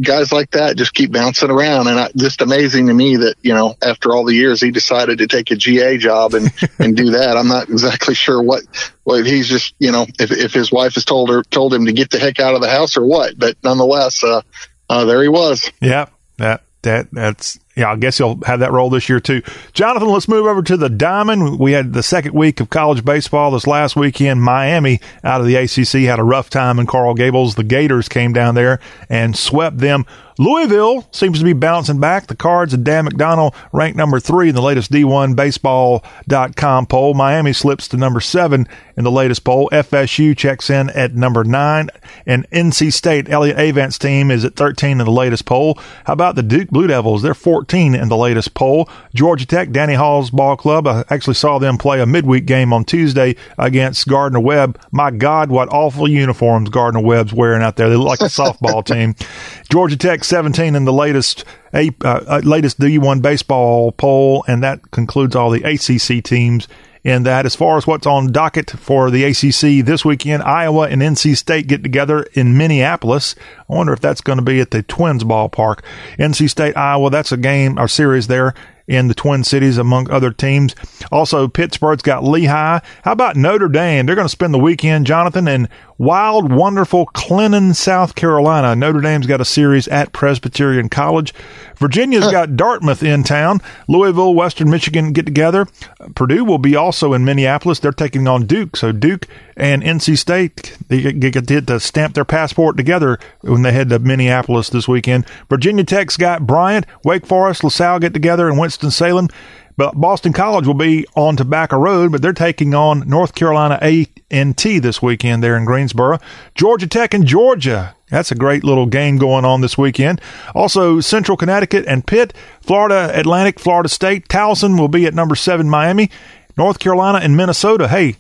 guys like that just keep bouncing around, and I, just amazing to me that you know after all the years he decided to take a GA job and and do that. I'm not exactly sure what what he's just you know if if his wife has told her told him to get the heck out of the house or what, but nonetheless, uh, uh, there he was. Yeah, that that that's yeah, I guess he'll have that role this year too. Jonathan, let's move over to the Diamond. We had the second week of college baseball this last weekend. Miami out of the ACC had a rough time in Coral Gables. The Gators came down there and swept them Louisville seems to be bouncing back. The Cards and Dan McDonnell ranked number three in the latest D1Baseball.com poll. Miami slips to number seven in the latest poll. FSU checks in at number nine. And NC State, Elliott Avent's team, is at 13 in the latest poll. How about the Duke Blue Devils? They're 14 in the latest poll. Georgia Tech, Danny Hall's ball club. I actually saw them play a midweek game on Tuesday against Gardner Webb. My God, what awful uniforms Gardner Webb's wearing out there. They look like a softball team. Georgia Tech 17 in the latest a, uh, uh latest D1 baseball poll, and that concludes all the ACC teams in that. As far as what's on docket for the ACC this weekend, Iowa and NC State get together in Minneapolis. I wonder if that's going to be at the Twins ballpark. NC State, Iowa, that's a game or series there in the Twin Cities, among other teams. Also, Pittsburgh's got Lehigh. How about Notre Dame? They're going to spend the weekend, Jonathan, in wild, wonderful Clinton, South Carolina. Notre Dame's got a series at Presbyterian College. Virginia's uh. got Dartmouth in town. Louisville, Western Michigan get together. Purdue will be also in Minneapolis. They're taking on Duke. So Duke and NC State they get to stamp their passport together when they head to Minneapolis this weekend. Virginia Tech's got Bryant, Wake Forest, LaSalle get together, and Winston Salem. Boston College will be on Tobacco Road, but they're taking on North Carolina A&T this weekend there in Greensboro. Georgia Tech and Georgia. That's a great little game going on this weekend. Also, Central Connecticut and Pitt, Florida Atlantic, Florida State. Towson will be at number seven, Miami. North Carolina and Minnesota. Hey,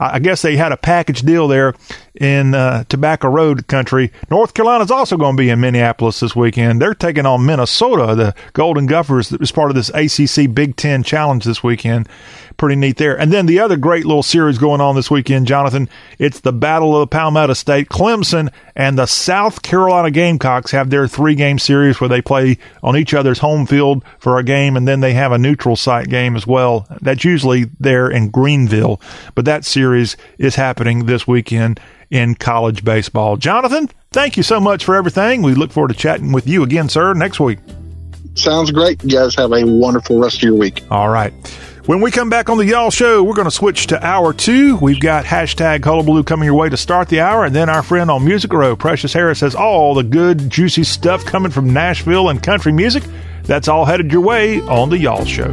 I guess they had a package deal there in uh, Tobacco Road country. North Carolina's also going to be in Minneapolis this weekend. They're taking on Minnesota. The Golden Gophers is part of this ACC Big Ten Challenge this weekend. Pretty neat there. And then the other great little series going on this weekend, Jonathan, it's the Battle of the Palmetto State. Clemson and the South Carolina Gamecocks have their three game series where they play on each other's home field for a game, and then they have a neutral site game as well. That's usually there in Greenville, but that series is happening this weekend in college baseball. Jonathan, thank you so much for everything. We look forward to chatting with you again, sir, next week. Sounds great. You guys have a wonderful rest of your week. All right. When we come back on the Y'all Show, we're going to switch to hour two. We've got hashtag Hullabaloo coming your way to start the hour, and then our friend on Music Row, Precious Harris, has all the good, juicy stuff coming from Nashville and country music. That's all headed your way on the Y'all Show.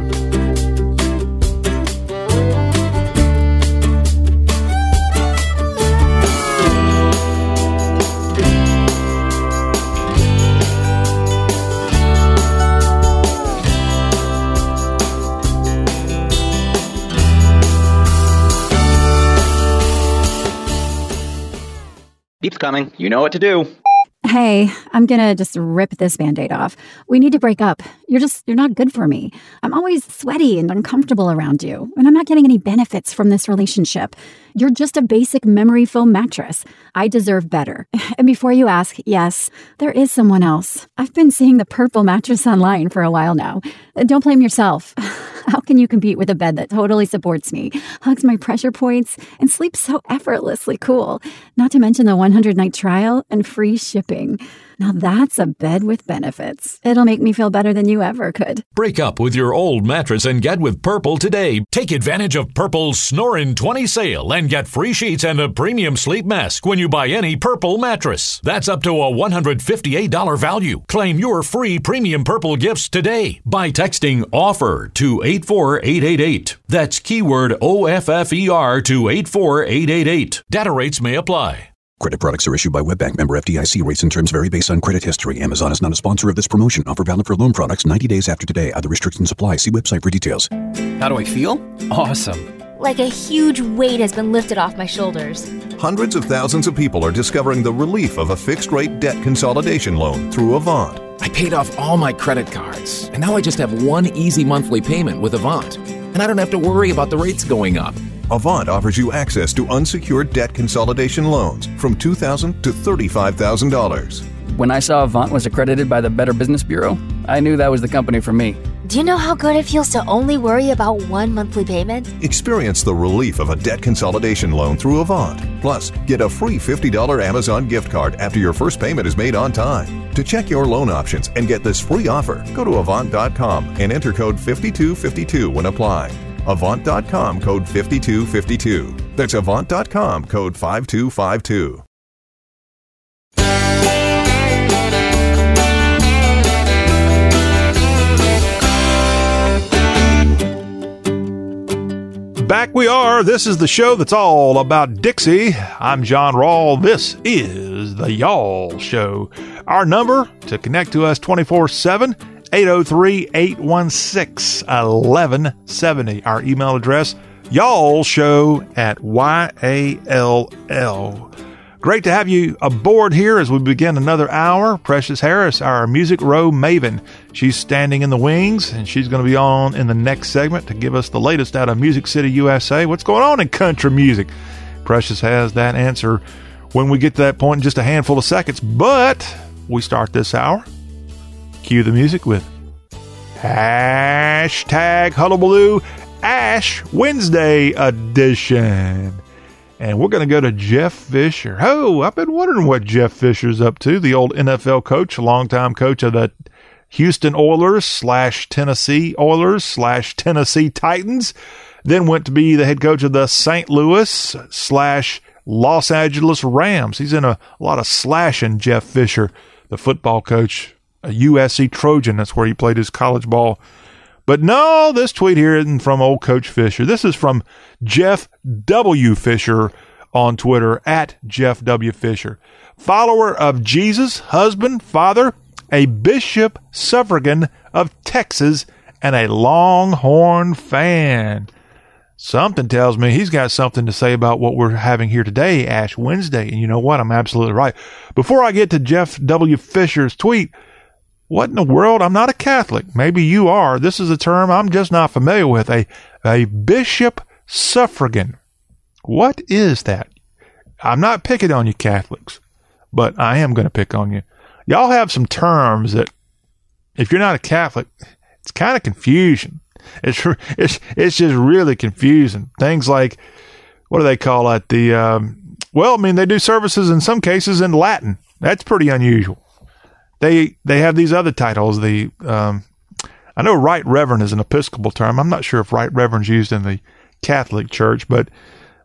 Beep's coming. You know what to do. Hey, I'm gonna just rip this band aid off. We need to break up. You're just, you're not good for me. I'm always sweaty and uncomfortable around you, and I'm not getting any benefits from this relationship. You're just a basic memory foam mattress. I deserve better. And before you ask, yes, there is someone else. I've been seeing the purple mattress online for a while now. Uh, don't blame yourself. How can you compete with a bed that totally supports me, hugs my pressure points, and sleeps so effortlessly cool? Not to mention the 100 night trial and free shipping. Now that's a bed with benefits. It'll make me feel better than you ever could. Break up with your old mattress and get with Purple today. Take advantage of Purple's Snorin' 20 sale and get free sheets and a premium sleep mask when you buy any Purple mattress. That's up to a $158 value. Claim your free premium Purple gifts today by texting OFFER to 84888. That's keyword OFFER to 84888. Data rates may apply. Credit products are issued by WebBank member FDIC. Rates and terms vary based on credit history. Amazon is not a sponsor of this promotion. Offer valid for loan products 90 days after today. Other restrictions apply. See website for details. How do I feel? Awesome. Like a huge weight has been lifted off my shoulders. Hundreds of thousands of people are discovering the relief of a fixed rate debt consolidation loan through Avant. I paid off all my credit cards, and now I just have one easy monthly payment with Avant. And I don't have to worry about the rates going up. Avant offers you access to unsecured debt consolidation loans from 2,000 to $35,000. When I saw Avant was accredited by the Better Business Bureau, I knew that was the company for me. Do you know how good it feels to only worry about one monthly payment? Experience the relief of a debt consolidation loan through Avant. Plus, get a free $50 Amazon gift card after your first payment is made on time. To check your loan options and get this free offer, go to Avant.com and enter code 5252 when applying. Avant.com code 5252. That's Avant.com code 5252. Back we are. This is the show that's all about Dixie. I'm John Rawl. This is the Y'all Show. Our number to connect to us 24 7 803 816 1170. Our email address, y'all show at YALL. Great to have you aboard here as we begin another hour. Precious Harris, our Music Row maven. She's standing in the wings and she's going to be on in the next segment to give us the latest out of Music City, USA. What's going on in country music? Precious has that answer when we get to that point in just a handful of seconds. But we start this hour. Cue the music with hashtag Hullabaloo Ash Wednesday edition. And we're going to go to Jeff Fisher. Oh, I've been wondering what Jeff Fisher's up to. The old NFL coach, longtime coach of the Houston Oilers slash Tennessee Oilers slash Tennessee Titans. Then went to be the head coach of the St. Louis slash Los Angeles Rams. He's in a, a lot of slashing, Jeff Fisher, the football coach, a USC Trojan. That's where he played his college ball. But no, this tweet here isn't from old Coach Fisher. This is from Jeff W. Fisher on Twitter at Jeff W. Fisher. Follower of Jesus, husband, father, a bishop suffragan of Texas, and a Longhorn fan. Something tells me he's got something to say about what we're having here today, Ash Wednesday. And you know what? I'm absolutely right. Before I get to Jeff W. Fisher's tweet, what in the world? I'm not a Catholic. Maybe you are. This is a term I'm just not familiar with. A, a bishop suffragan. What is that? I'm not picking on you Catholics, but I am going to pick on you. Y'all have some terms that, if you're not a Catholic, it's kind of confusion. It's it's it's just really confusing. Things like what do they call it? The um, well, I mean, they do services in some cases in Latin. That's pretty unusual they they have these other titles. The um, I know right reverend is an Episcopal term. I'm not sure if right reverend's used in the Catholic Church, but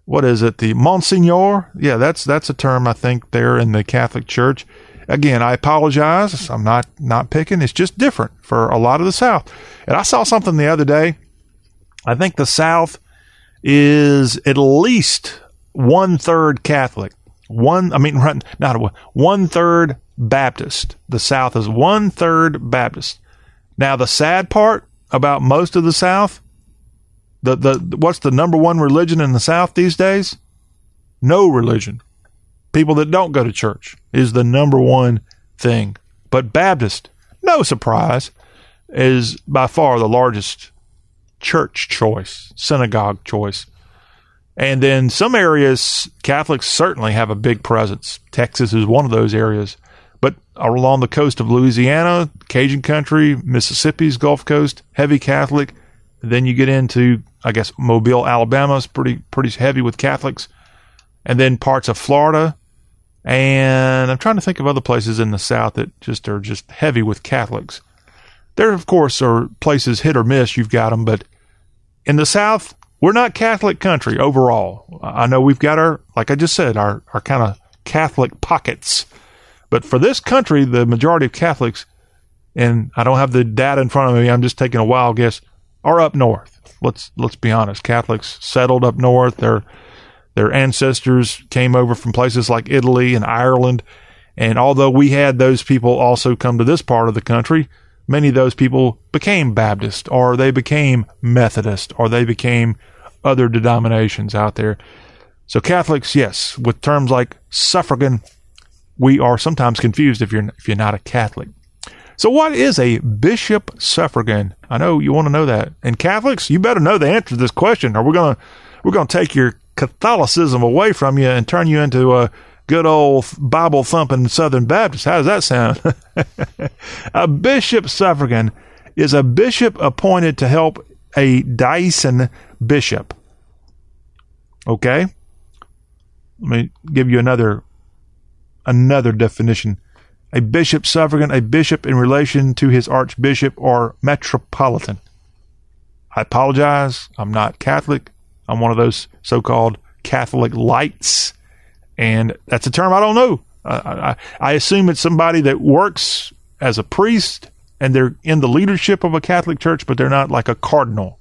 what is it? The Monsignor? Yeah, that's that's a term I think there in the Catholic Church. Again, I apologize. I'm not not picking. It's just different for a lot of the South. And I saw something the other day. I think the South is at least one third Catholic. One, I mean, not one, one third Baptist. The South is one third Baptist. Now, the sad part about most of the South, the, the what's the number one religion in the South these days? No religion. People that don't go to church is the number one thing. But Baptist, no surprise, is by far the largest church choice, synagogue choice. And then some areas, Catholics certainly have a big presence. Texas is one of those areas. But along the coast of Louisiana, Cajun country, Mississippi's Gulf Coast, heavy Catholic. Then you get into, I guess, Mobile, Alabama is pretty pretty heavy with Catholics, and then parts of Florida, and I'm trying to think of other places in the South that just are just heavy with Catholics. There, of course, are places hit or miss. You've got them, but in the South, we're not Catholic country overall. I know we've got our, like I just said, our our kind of Catholic pockets but for this country, the majority of Catholics, and I don't have the data in front of me, I'm just taking a wild guess, are up north. Let's let's be honest. Catholics settled up north. Their their ancestors came over from places like Italy and Ireland. And although we had those people also come to this part of the country, many of those people became Baptist or they became Methodist or they became other denominations out there. So Catholics, yes, with terms like suffragan we are sometimes confused if you're if you're not a Catholic. So, what is a bishop suffragan? I know you want to know that. And Catholics, you better know the answer to this question, or we're gonna we're gonna take your Catholicism away from you and turn you into a good old Bible thumping Southern Baptist. How does that sound? a bishop suffragan is a bishop appointed to help a diocesan bishop. Okay? Let me give you another another definition. A bishop suffragan, a bishop in relation to his archbishop or metropolitan. I apologize. I'm not Catholic. I'm one of those so called Catholic lights. And that's a term I don't know. I, I, assume it's somebody that works as a priest and they're in the leadership of a Catholic church, but they're not like a cardinal,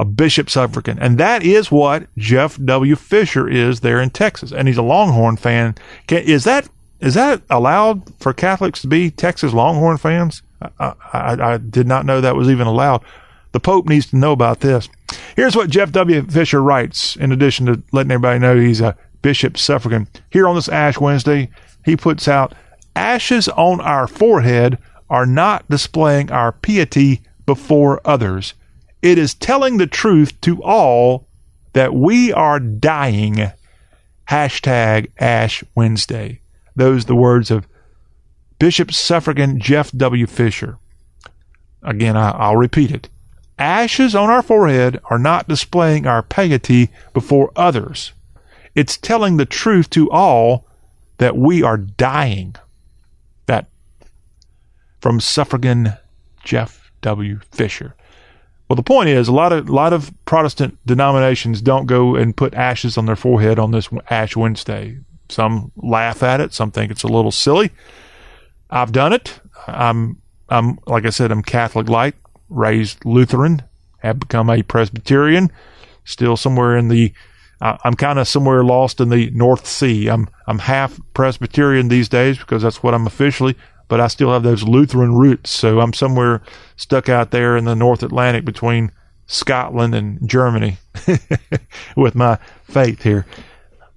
a bishop suffragan. And that is what Jeff W. Fisher is there in Texas. And he's a Longhorn fan. Can, is that is that allowed for Catholics to be Texas Longhorn fans? I, I, I did not know that was even allowed. The Pope needs to know about this. Here's what Jeff W. Fisher writes, in addition to letting everybody know he's a bishop suffragan. Here on this Ash Wednesday, he puts out Ashes on our forehead are not displaying our piety before others. It is telling the truth to all that we are dying. Hashtag Ash Wednesday. Those the words of Bishop Suffragan Jeff W. Fisher. Again, I, will repeat it. Ashes on our forehead are not displaying our piety before others. It's telling the truth to all that we are dying. That from suffragan Jeff W. Fisher. Well, the point is, a lot of a lot of Protestant denominations don't go and put ashes on their forehead on this Ash Wednesday. Some laugh at it. Some think it's a little silly. I've done it. I'm I'm like I said, I'm Catholic light raised Lutheran, have become a Presbyterian, still somewhere in the uh, I'm kind of somewhere lost in the North Sea. I'm I'm half Presbyterian these days because that's what I'm officially, but I still have those Lutheran roots. So I'm somewhere stuck out there in the North Atlantic between Scotland and Germany with my faith here.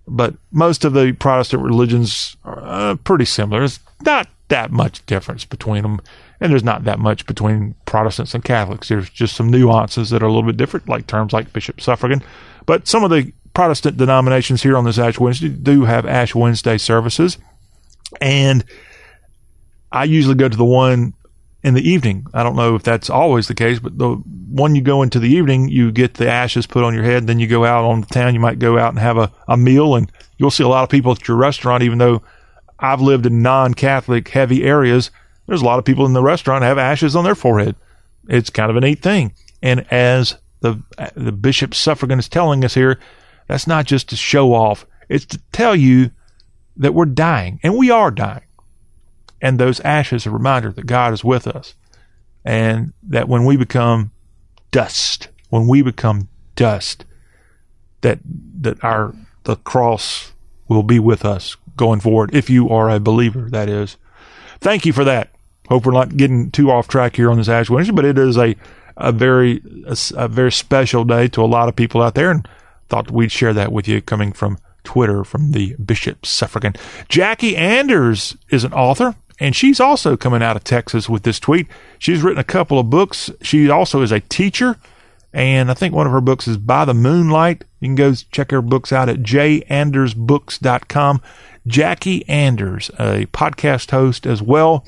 But most of the Protestant religions are uh, pretty similar. There's not that much difference between them and there's not that much between Protestants and Catholics. There's just some nuances that are a little bit different, like terms like Bishop Suffragan. But some of the Protestant denominations here on this Ash Wednesday do have Ash Wednesday services. And I usually go to the one in the evening. I don't know if that's always the case, but the one you go into the evening, you get the ashes put on your head. Then you go out on the town. You might go out and have a, a meal, and you'll see a lot of people at your restaurant, even though I've lived in non Catholic heavy areas there's a lot of people in the restaurant have ashes on their forehead. It's kind of a neat thing. And as the the bishop suffragan is telling us here, that's not just to show off. It's to tell you that we're dying, and we are dying. And those ashes a reminder that God is with us, and that when we become dust, when we become dust, that that our the cross will be with us going forward. If you are a believer, that is. Thank you for that. Hope we're not getting too off track here on this Ash Wednesday, but it is a a very a, a, very special day to a lot of people out there, and thought we'd share that with you coming from Twitter from the Bishop Suffragan. Jackie Anders is an author, and she's also coming out of Texas with this tweet. She's written a couple of books. She also is a teacher, and I think one of her books is By the Moonlight. You can go check her books out at jandersbooks.com. Jackie Anders, a podcast host as well.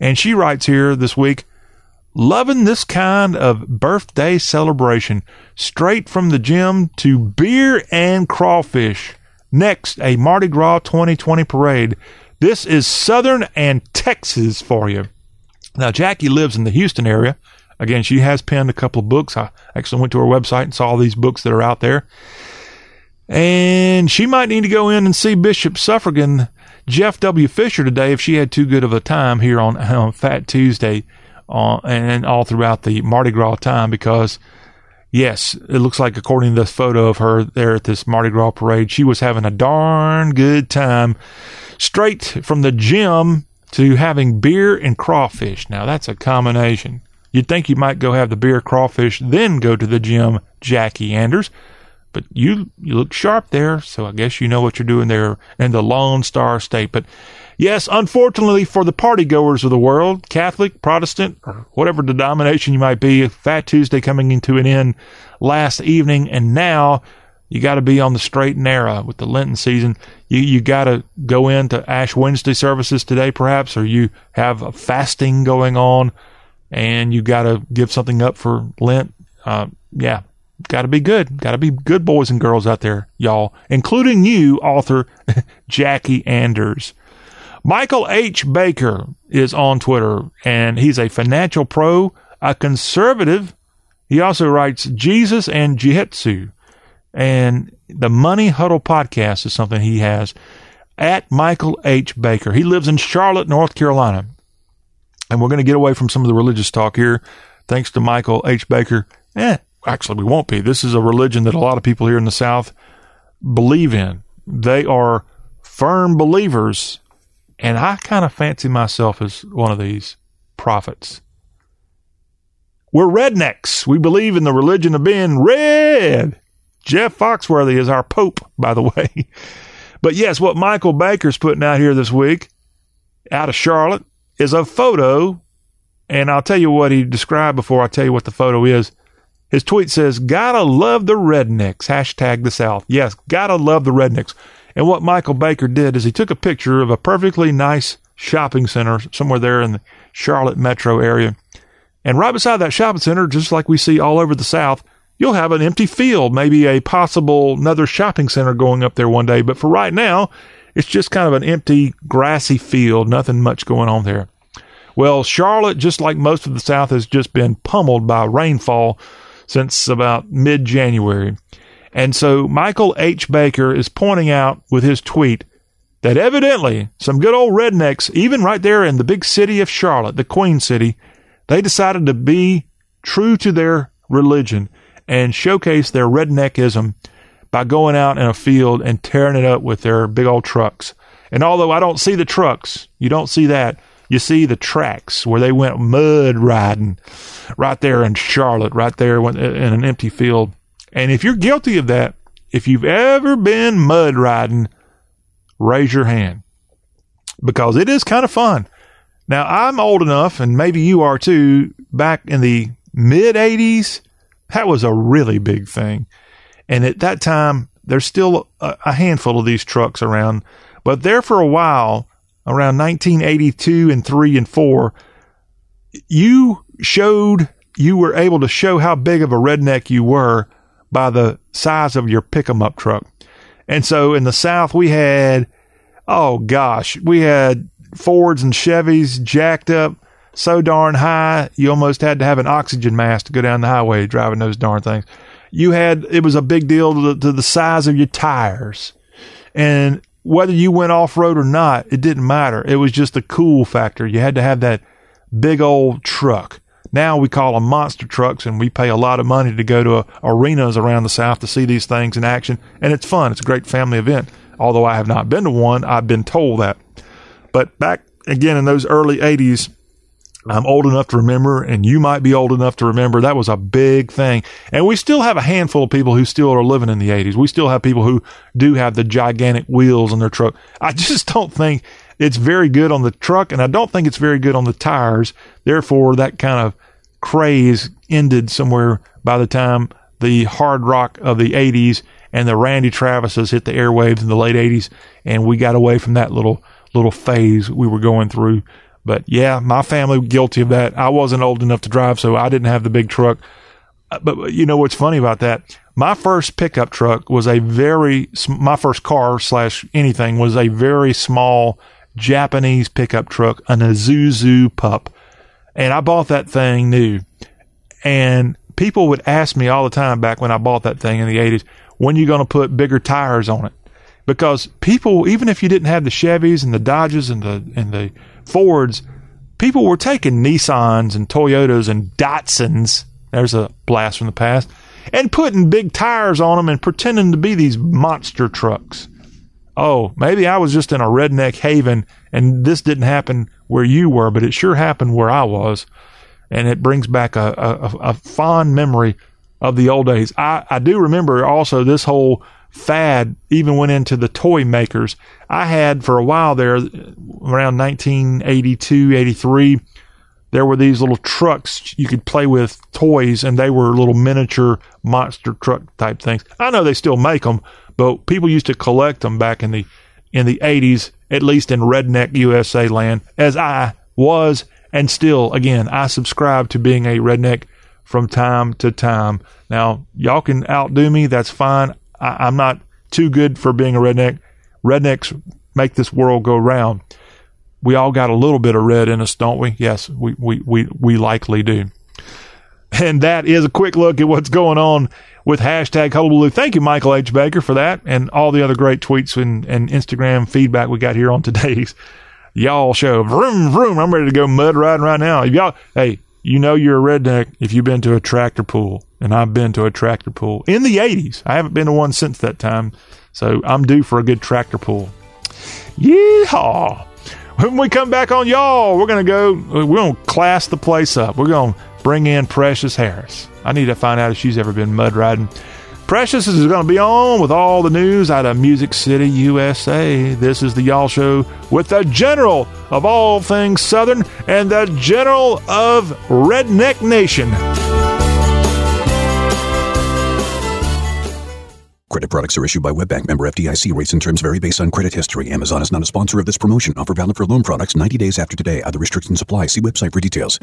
And she writes here this week, loving this kind of birthday celebration, straight from the gym to beer and crawfish. Next, a Mardi Gras 2020 parade. This is Southern and Texas for you. Now, Jackie lives in the Houston area. Again, she has penned a couple of books. I actually went to her website and saw all these books that are out there. And she might need to go in and see Bishop Suffragan Jeff W. Fisher today if she had too good of a time here on, Fat Tuesday uh, and all throughout the Mardi Gras time because, yes, it looks like according to this photo of her there at this Mardi Gras parade, she was having a darn good time straight from the gym to having beer and crawfish. Now, that's a combination. You'd think you might go have the beer crawfish, then go to the gym, Jackie Anders. But you you look sharp there, so I guess you know what you're doing there in the Lone Star State. But yes, unfortunately for the party goers of the world, Catholic, Protestant, or whatever denomination you might be, Fat Tuesday coming into an end last evening, and now you got to be on the straight and narrow with the Lenten season. You, you got to go into Ash Wednesday services today, perhaps, or you have a fasting going on and you got to give something up for Lent. Uh, yeah, got to be good. Got to be good boys and girls out there, y'all, including you, author Jackie Anders. Michael H. Baker is on Twitter, and he's a financial pro, a conservative. He also writes Jesus and Jiu-Jitsu. And the Money Huddle podcast is something he has at Michael H. Baker. He lives in Charlotte, North Carolina. And we're going to get away from some of the religious talk here, thanks to Michael H. Baker. Eh, actually, we won't be. This is a religion that a lot of people here in the South believe in. They are firm believers, and I kind of fancy myself as one of these prophets. We're rednecks. We believe in the religion of being red. Jeff Foxworthy is our pope, by the way. But yes, what Michael Baker's putting out here this week out of Charlotte is a photo. And I'll tell you what he described before I tell you what the photo is. His tweet says, Gotta love the rednecks. Hashtag the South. Yes, gotta love the rednecks. And what Michael Baker did is he took a picture of a perfectly nice shopping center somewhere there in the Charlotte metro area. And right beside that shopping center, just like we see all over the South, you'll have an empty field, maybe a possible another shopping center going up there one day. But for right now, it's just kind of an empty, grassy field, nothing much going on there. Well, Charlotte, just like most of the South, has just been pummeled by rainfall since about mid January. And so Michael H. Baker is pointing out with his tweet that evidently some good old rednecks, even right there in the big city of Charlotte, the Queen City, they decided to be true to their religion and showcase their redneckism by going out in a field and tearing it up with their big old trucks. And although I don't see the trucks, you don't see that. You see the tracks where they went mud riding right there in Charlotte, right there in an empty field. And if you're guilty of that, if you've ever been mud riding, raise your hand because it is kind of fun. Now, I'm old enough, and maybe you are too, back in the mid 80s, that was a really big thing. And at that time, there's still a, a handful of these trucks around, but there for a while, around 1982 and 3 and 4, you showed, you were able to show how big of a redneck you were by the size of your pick 'em up truck. And so in the South, we had, oh gosh, we had Fords and Chevys jacked up so darn high, you almost had to have an oxygen mask to go down the highway driving those darn things. You had, it was a big deal to the, to the size of your tires. And whether you went off road or not, it didn't matter. It was just a cool factor. You had to have that big old truck. Now we call them monster trucks and we pay a lot of money to go to uh, arenas around the South to see these things in action. And it's fun. It's a great family event. Although I have not been to one, I've been told that. But back again in those early 80s, I'm old enough to remember, and you might be old enough to remember, that was a big thing. And we still have a handful of people who still are living in the 80s. We still have people who do have the gigantic wheels on their truck. I just don't think it's very good on the truck, and I don't think it's very good on the tires. Therefore, that kind of craze ended somewhere by the time the hard rock of the 80s and the Randy Travises hit the airwaves in the late 80s, and we got away from that little little phase we were going through. But yeah, my family guilty of that. I wasn't old enough to drive, so I didn't have the big truck. Uh, but you know what's funny about that? My first pickup truck was a very my first car slash anything was a very small Japanese pickup truck, an Isuzu pup, and I bought that thing new. And people would ask me all the time back when I bought that thing in the eighties, when are you going to put bigger tires on it? because people, even if you didn't have the Chevys and the Dodges and the and the Fords, people were taking Nissans and Toyotas and Datsuns. There's a blast from the past, and putting big tires on them and pretending to be these monster trucks. Oh, maybe I was just in a redneck haven and this didn't happen where you were, but it sure happened where I was. And it brings back a, a, a fond memory of the old days. I, I do remember also this whole fad even went into the toy makers. I had for a while there, around 1982, 83, there were these little trucks you could play with toys, and they were little miniature monster truck type things. I know they still make them, but people used to collect them back in the in the 80s, at least in redneck USA land, as I was and still, again, I subscribe to being a redneck from time to time. Now, y'all can outdo me. That's fine. I, I'm not too good for being a redneck. Rednecks make this world go round. We all got a little bit of red in us, don't we? Yes, we, we, we, we likely do. And that is a quick look at what's going on with hashtag Hullabaloo. Thank you, Michael H. Baker, for that and all the other great tweets and, and Instagram feedback we got here on today's y'all show. Vroom, vroom. I'm ready to go mud riding right now. If y'all, hey, you know you're a redneck if you've been to a tractor pull. And I've been to a tractor pull in the 80s. I haven't been to one since that time. So I'm due for a good tractor pull. Yeehaw. When we come back on y'all, we're to go, we're to class the place up. We're to bring in Precious Harris. I need to find out if she's ever been mud riding. Precious is going to be on with all the news out of Music City, USA. This is the Y'all Show with the general of all things Southern and the general of Redneck Nation. Credit products are issued by WebBank member FDIC. Rates and terms vary based on credit history. Amazon is not a sponsor of this promotion. Offer valid for loan products 90 days after today. Other restrictions apply. See website for details.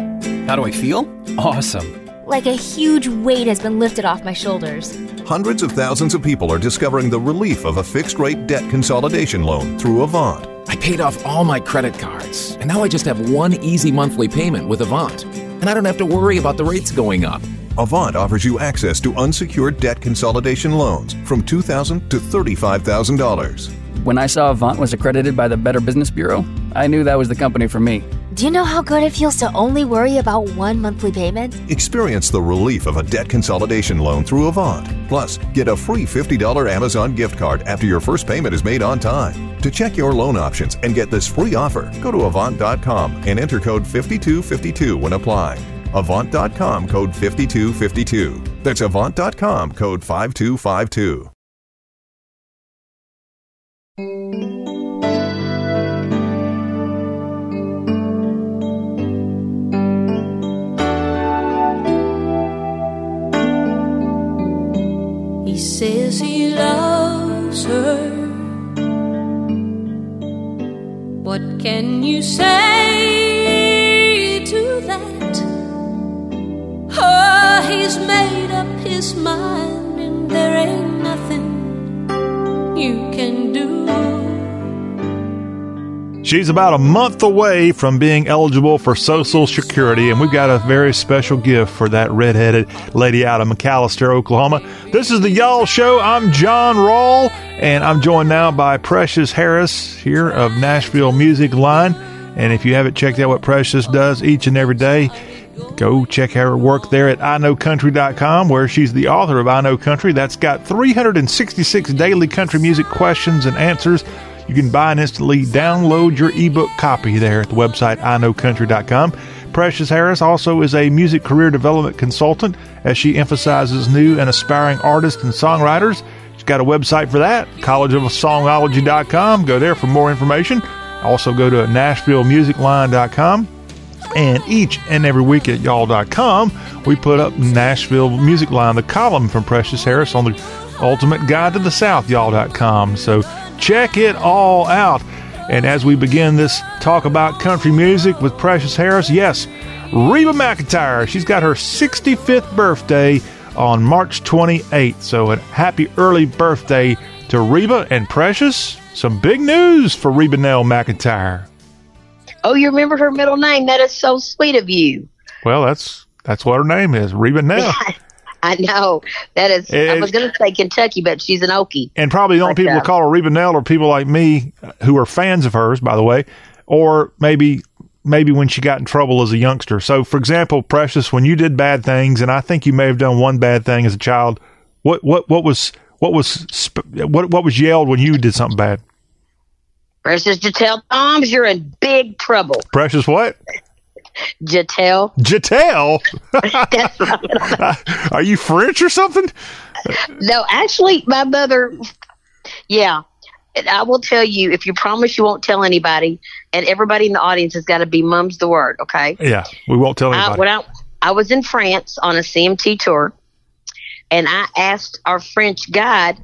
How do I feel? Awesome. Like a huge weight has been lifted off my shoulders. Hundreds of thousands of people are discovering the relief of a fixed rate debt consolidation loan through Avant. I paid off all my credit cards, and now I just have one easy monthly payment with Avant. And I don't have to worry about the rates going up. Avant offers you access to unsecured debt consolidation loans from 2,000 to $35,000. When I saw Avant was accredited by the Better Business Bureau, I knew that was the company for me. Do you know how good it feels to only worry about one monthly payment? Experience the relief of a debt consolidation loan through Avant. Plus, get a free $50 Amazon gift card after your first payment is made on time. To check your loan options and get this free offer, go to Avant.com and enter code 5252 when applying. Avant.com code 5252. That's Avant.com code 5252. He says he loves her. What can you say to that? Oh, he's made up his mind, and there ain't nothing you can do. She's about a month away from being eligible for Social Security, and we've got a very special gift for that redheaded lady out of McAlester, Oklahoma. This is the Y'all Show. I'm John Rawl, and I'm joined now by Precious Harris here of Nashville Music Line. And if you haven't checked out what Precious does each and every day, go check her work there at iknowcountry.com, where she's the author of I Know Country. That's got 366 daily country music questions and answers you can buy and instantly download your ebook copy there at the website iknowcountry.com. Precious Harris also is a music career development consultant as she emphasizes new and aspiring artists and songwriters. She's got a website for that, collegeofsongology.com. Go there for more information. Also go to nashvillemusicline.com. And each and every week at y'all.com, we put up Nashville Music Line, the column from Precious Harris on the Ultimate Guide to the South, y'all.com. So check it all out. And as we begin this talk about country music with Precious Harris, yes, Reba McEntire. She's got her 65th birthday on March 28th. So a happy early birthday to Reba and Precious. Some big news for Reba Nell McEntire. Oh, you remember her middle name? That is so sweet of you. Well, that's that's what her name is, Reba Nell. I know that is. I was going to say Kentucky, but she's an Okie. And probably the only people uh, that call her Reba Nell are people like me who are fans of hers, by the way, or maybe maybe when she got in trouble as a youngster. So, for example, Precious, when you did bad things, and I think you may have done one bad thing as a child. What what what was what was what what was yelled when you did something bad? Precious Jatel Toms, you're in big trouble. Precious, what? Jatel. Jatel? Are you French or something? No, actually, my mother. Yeah, And I will tell you if you promise you won't tell anybody, and everybody in the audience has got to be mum's the word. Okay. Yeah, we won't tell I, anybody. when I, I was in France on a CMT tour, and I asked our French guide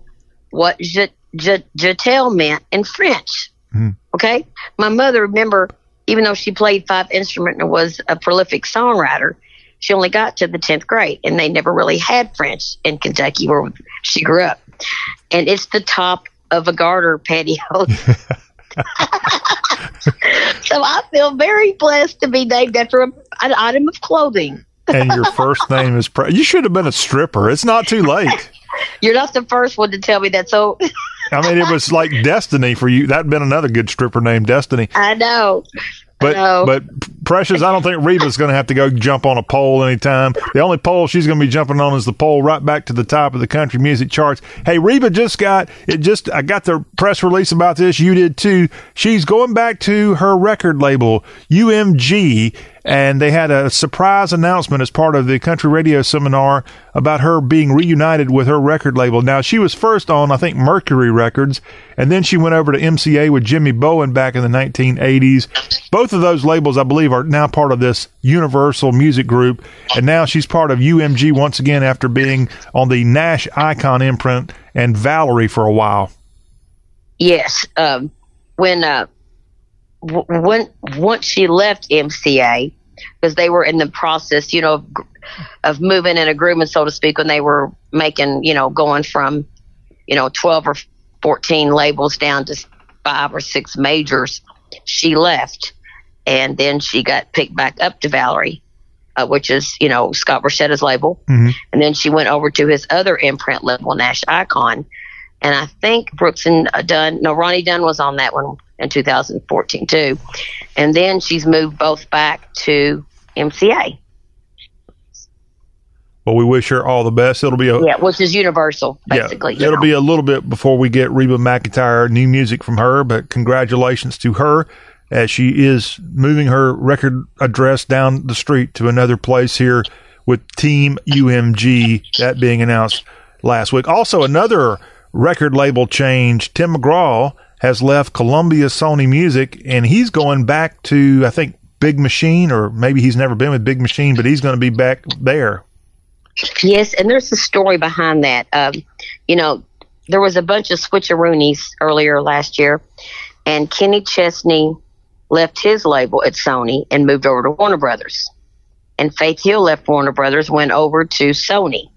what je, meant in French. Mhm. Okay. My mother, remember, even though she played five instruments and was a prolific songwriter, she only got to the 10th grade and they never really had French in Kentucky where she grew up. And it's the top of a garter patio. so I feel very blessed to be named after a, an item of clothing. and your first name is. Pre- you should have been a stripper. It's not too late. You're not the first one to tell me that. So I mean, it was like destiny for you. That'd been another good stripper named Destiny. I know. But know. but Precious, I don't think Reba's going to have to go jump on a pole anytime. The only pole she's going to be jumping on is the pole right back to the top of the country music charts. Hey, Reba just got it. Just I got the press release about this. You did too. She's going back to her record label UMG, and they had a surprise announcement as part of the country radio seminar about her being reunited with her record label. Now she was first on I think Mercury Records, and then she went over to MCA with Jimmy Bowen back in the 1980s. Both of those labels, I believe, are now part of this Universal Music Group, and now she's part of UMG once again after being on the Nash Icon imprint and Valory for a while. Yes. Um, when uh, when once she left MCA, because they were in the process, you know, of, of moving in agreement, so to speak, when they were making, you know, going from, you know, twelve or fourteen labels down to five or six majors. She left, and then she got picked back up to Valory, uh, which is, you know, Scott Borchetta's label. Mhm. And then she went over to his other imprint label, Nash Icon. And I think Brooks and uh, Dunn, no, Ronnie Dunn was on that one in 2014 too. And then she's moved both back to MCA. Well, we wish her all the best. It'll be a Yeah, which is Universal, basically. Yeah, it'll be a little bit before we get Reba McEntire new music from her, but congratulations to her as she is moving her record address down the street to another place here with Team UMG, that being announced last week. Also, another record label change. Tim McGraw has left Columbia Sony Music and he's going back to, I think, Big Machine, or maybe he's never been with Big Machine, but he's going to be back there. Yes, and there's a story behind that. Um, you know, there was a bunch of switcheroonies earlier last year, and Kenny Chesney left his label at Sony and moved over to Warner Brothers. And Faith Hill left Warner Brothers, went over to Sony.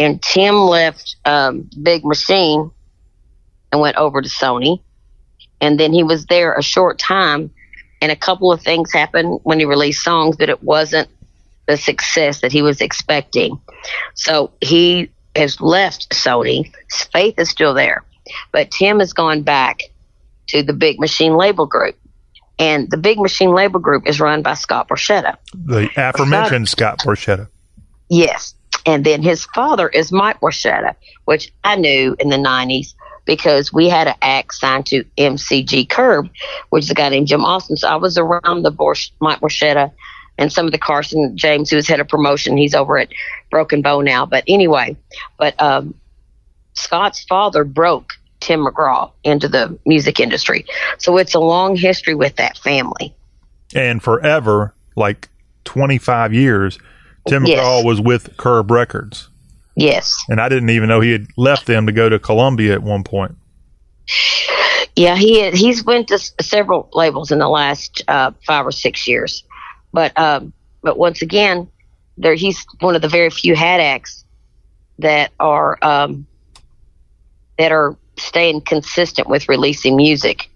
And Tim left um, Big Machine and went over to Sony. And then he was there a short time, and a couple of things happened when he released songs, but it wasn't the success that he was expecting. So he has left Sony. Faith is still there, but Tim has gone back to the Big Machine Label Group. And the Big Machine Label Group is run by Scott Borchetta. The aforementioned Scott Borchetta. Yes. And then his father is Mike Borchetta, which I knew in the 90s because we had an act signed to MCG Curb, which is a guy named Jim Austin. So I was around the Mike Borchetta and some of the Carson James, who was head of promotion. He's over at Broken Bow now. But anyway, but um, Scott's father broke Tim McGraw into the music industry. So it's a long history with that family. and forever, like 25 years, Tim Yes. McGraw was with Curb Records. Yes. And I didn't even know he had left them to go to Columbia at one point. Yeah, he he's went to several labels in the last uh, five or six years, but um, but once again, there he's one of the very few hat acts that are um, that are staying consistent with releasing music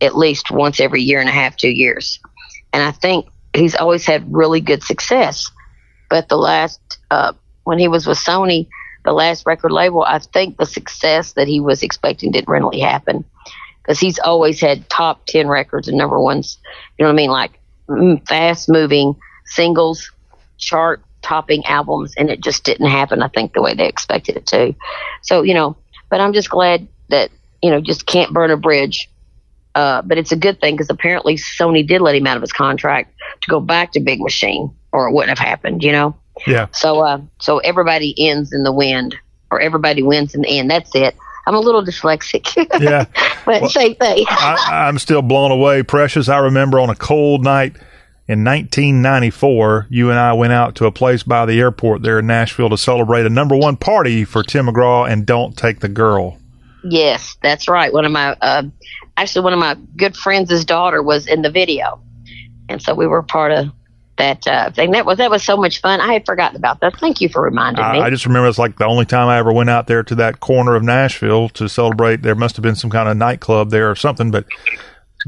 at least once every year and a half, two years, and I think he's always had really good success. But the last uh, when he was with Sony, the last record label, I think the success that he was expecting didn't really happen because he's always had top 10 records and number ones, you know what I mean? Like mm, fast moving singles, chart topping albums, and it just didn't happen, I think, the way they expected it to. So, you know, but I'm just glad that, you know, just can't burn a bridge. Uh, but it's a good thing because apparently Sony did let him out of his contract to go back to Big Machine, or it wouldn't have happened, you know? Yeah. So, uh, so everybody ends in the wind, or everybody wins in the end. That's it. I'm a little dyslexic. Yeah. but Well, same thing. I, I'm still blown away. Precious, I remember on a cold night in 1994, you and I went out to a place by the airport there in Nashville to celebrate a number one party for Tim McGraw and Don't Take the Girl. Yes, that's right. One of my uh, actually one of my good friends' daughter was in the video, and so we were part of that uh, thing. That was that was so much fun. I had forgotten about that. Thank you for reminding me. I, I just remember it's like the only time I ever went out there to that corner of Nashville to celebrate. There must have been some kind of nightclub there or something, but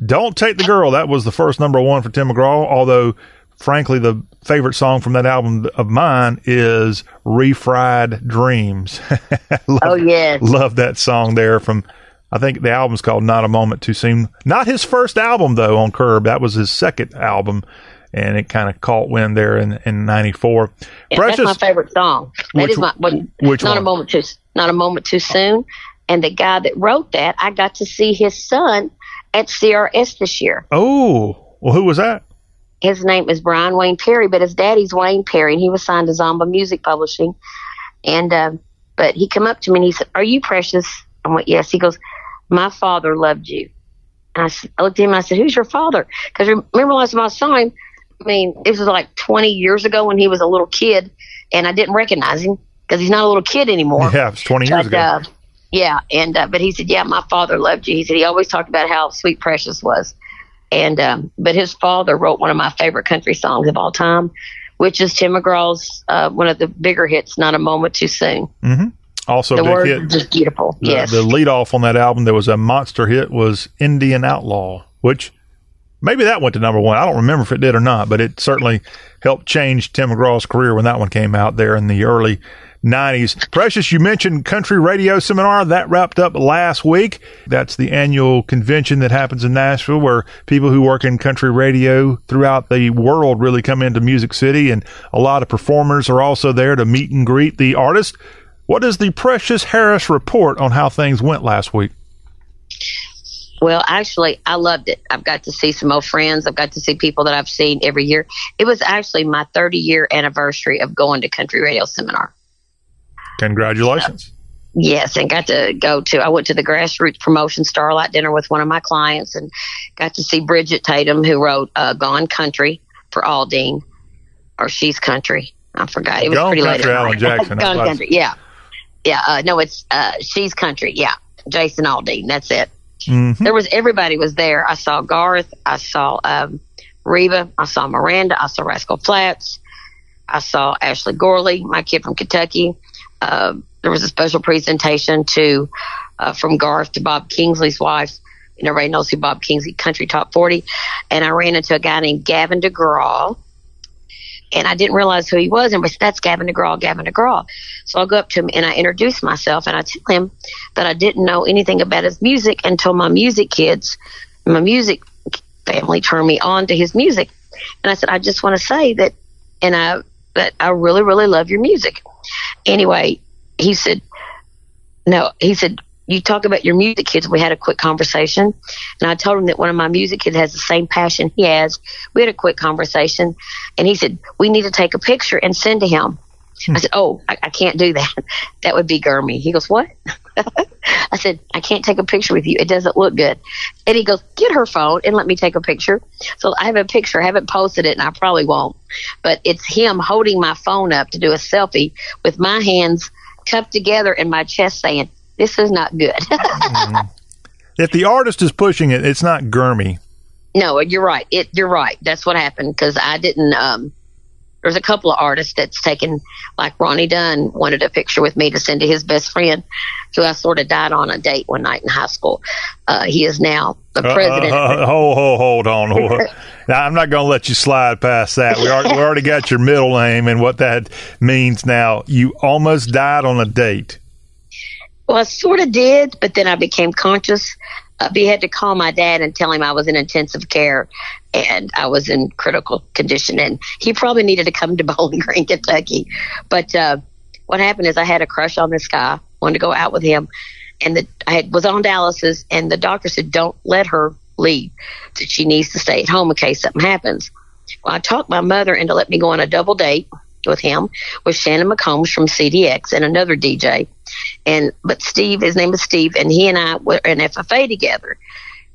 don't take the girl. That was the first number one for Tim McGraw. Although, frankly, the favorite song from that album of mine is "Refried Dreams." love, oh yes, love that song there from. I think the album's called "Not a Moment Too Soon." Not his first album though on Curb. That was his second album, and it kind of caught wind there in in '94. Yeah, Precious, that's my favorite song. That which, is my when, which not one? a moment too not a moment too soon. And the guy that wrote that, I got to see his son at CRS this year. Oh, well, who was that? His name is Brian Wayne Perry, but his daddy's Wayne Perry, and he was signed to Zomba Music Publishing. And uh, but he come up to me and he said, "Are you Precious?" I went, "Yes." He goes, "My father loved you." And I, I looked at him and I said, "Who's your father?" Because remember last time I saw him, I mean, this was like 20 years ago when he was a little kid, and I didn't recognize him because he's not a little kid anymore. Yeah, it was 20 years but, ago. Uh, yeah, and uh, but he said, yeah, my father loved you. He said he always talked about how sweet Precious was, and um, but his father wrote one of my favorite country songs of all time, which is Tim McGraw's uh, one of the bigger hits, "Not a Moment Too Soon." Mm-hmm. Also, the words hit. just beautiful. The, yes, the lead off on that album, there was a monster hit, was Indian Outlaw, which maybe that went to number one. I don't remember if it did or not, but it certainly helped change Tim McGraw's career when that one came out there in the early 90s. Precious, you mentioned Country Radio Seminar. That wrapped up last week. That's the annual convention that happens in Nashville where people who work in country radio throughout the world really come into Music City, and a lot of performers are also there to meet and greet the artist. What is the Precious Harris report on how things went last week? Well, actually, I loved it. I've got to see some old friends. I've got to see people that I've seen every year. It was actually my 30 year anniversary of going to Country Radio Seminar. Congratulations. Yes, and got to go to. I went to the grassroots promotion starlight dinner with one of my clients, and got to see Bridgette Tatum, who wrote uh, "Gone Country" for Aldean, or "She's Country." I forgot. It was Gone pretty Country, late. at Alan. Jackson. Gone Country. Yeah, yeah. Uh, no, it's uh, "She's Country." Yeah, Jason Aldean. That's it. Mhm. There was everybody was there. I saw Garth. I saw um, Reba. I saw Miranda. I saw Rascal Flatts. I saw Ashley Gorley, my kid from Kentucky. Uh, there was a special presentation to uh, from Garth to Bob Kingsley's wife. And everybody knows who Bob Kingsley, Country Top 40. And I ran into a guy named Gavin DeGraw. And I didn't realize who he was. And said, that's Gavin DeGraw, Gavin DeGraw. So I go up to him and I introduce myself and I tell him that I didn't know anything about his music until my music kids, my music family turned me on to his music. And I said, I just want to say that, and I, that I really, really love your music. Anyway, he said, no, he said, you talk about your music kids. We had a quick conversation, and I told him that one of my music kids has the same passion he has. We had a quick conversation, and he said we need to take a picture and send to him. Hmm. I said, "Oh, I, I can't do that. That would be Gurmy." He goes, "What?" I said, "I can't take a picture with you. It doesn't look good." And he goes, "Get her phone and let me take a picture." So I have a picture. I haven't posted it, and I probably won't. But it's him holding my phone up to do a selfie with my hands cupped together and my chest saying, "This is not good." If the artist is pushing it, it's not Gurmy. No, you're right. It you're right. That's what happened because I didn't. Um, there's a couple of artists that's taken, like Ronnie Dunn wanted a picture with me to send to his best friend, who I sort of died on a date one night in high school. Uh, he is now the president. Uh, uh, uh, hold, hold, hold on. Hold now, I'm not going to let you slide past that. We already, we already got your middle name and what that means now. You almost died on a date. Well, I sort of did, but then I became conscious. Uh, I had to call my dad and tell him I was in intensive care and I was in critical condition, and he probably needed to come to Bowling Green, Kentucky. But uh, what happened is I had a crush on this guy, wanted to go out with him, and the, I had, was on dialysis, and the doctor said, "Don't let her leave; that she needs to stay at home in case something happens." Well, I talked my mother into let me go on a double date with him with Shannon McCombs from CDX and another DJ. And but Steve, his name is Steve, and he and I were in FFA together.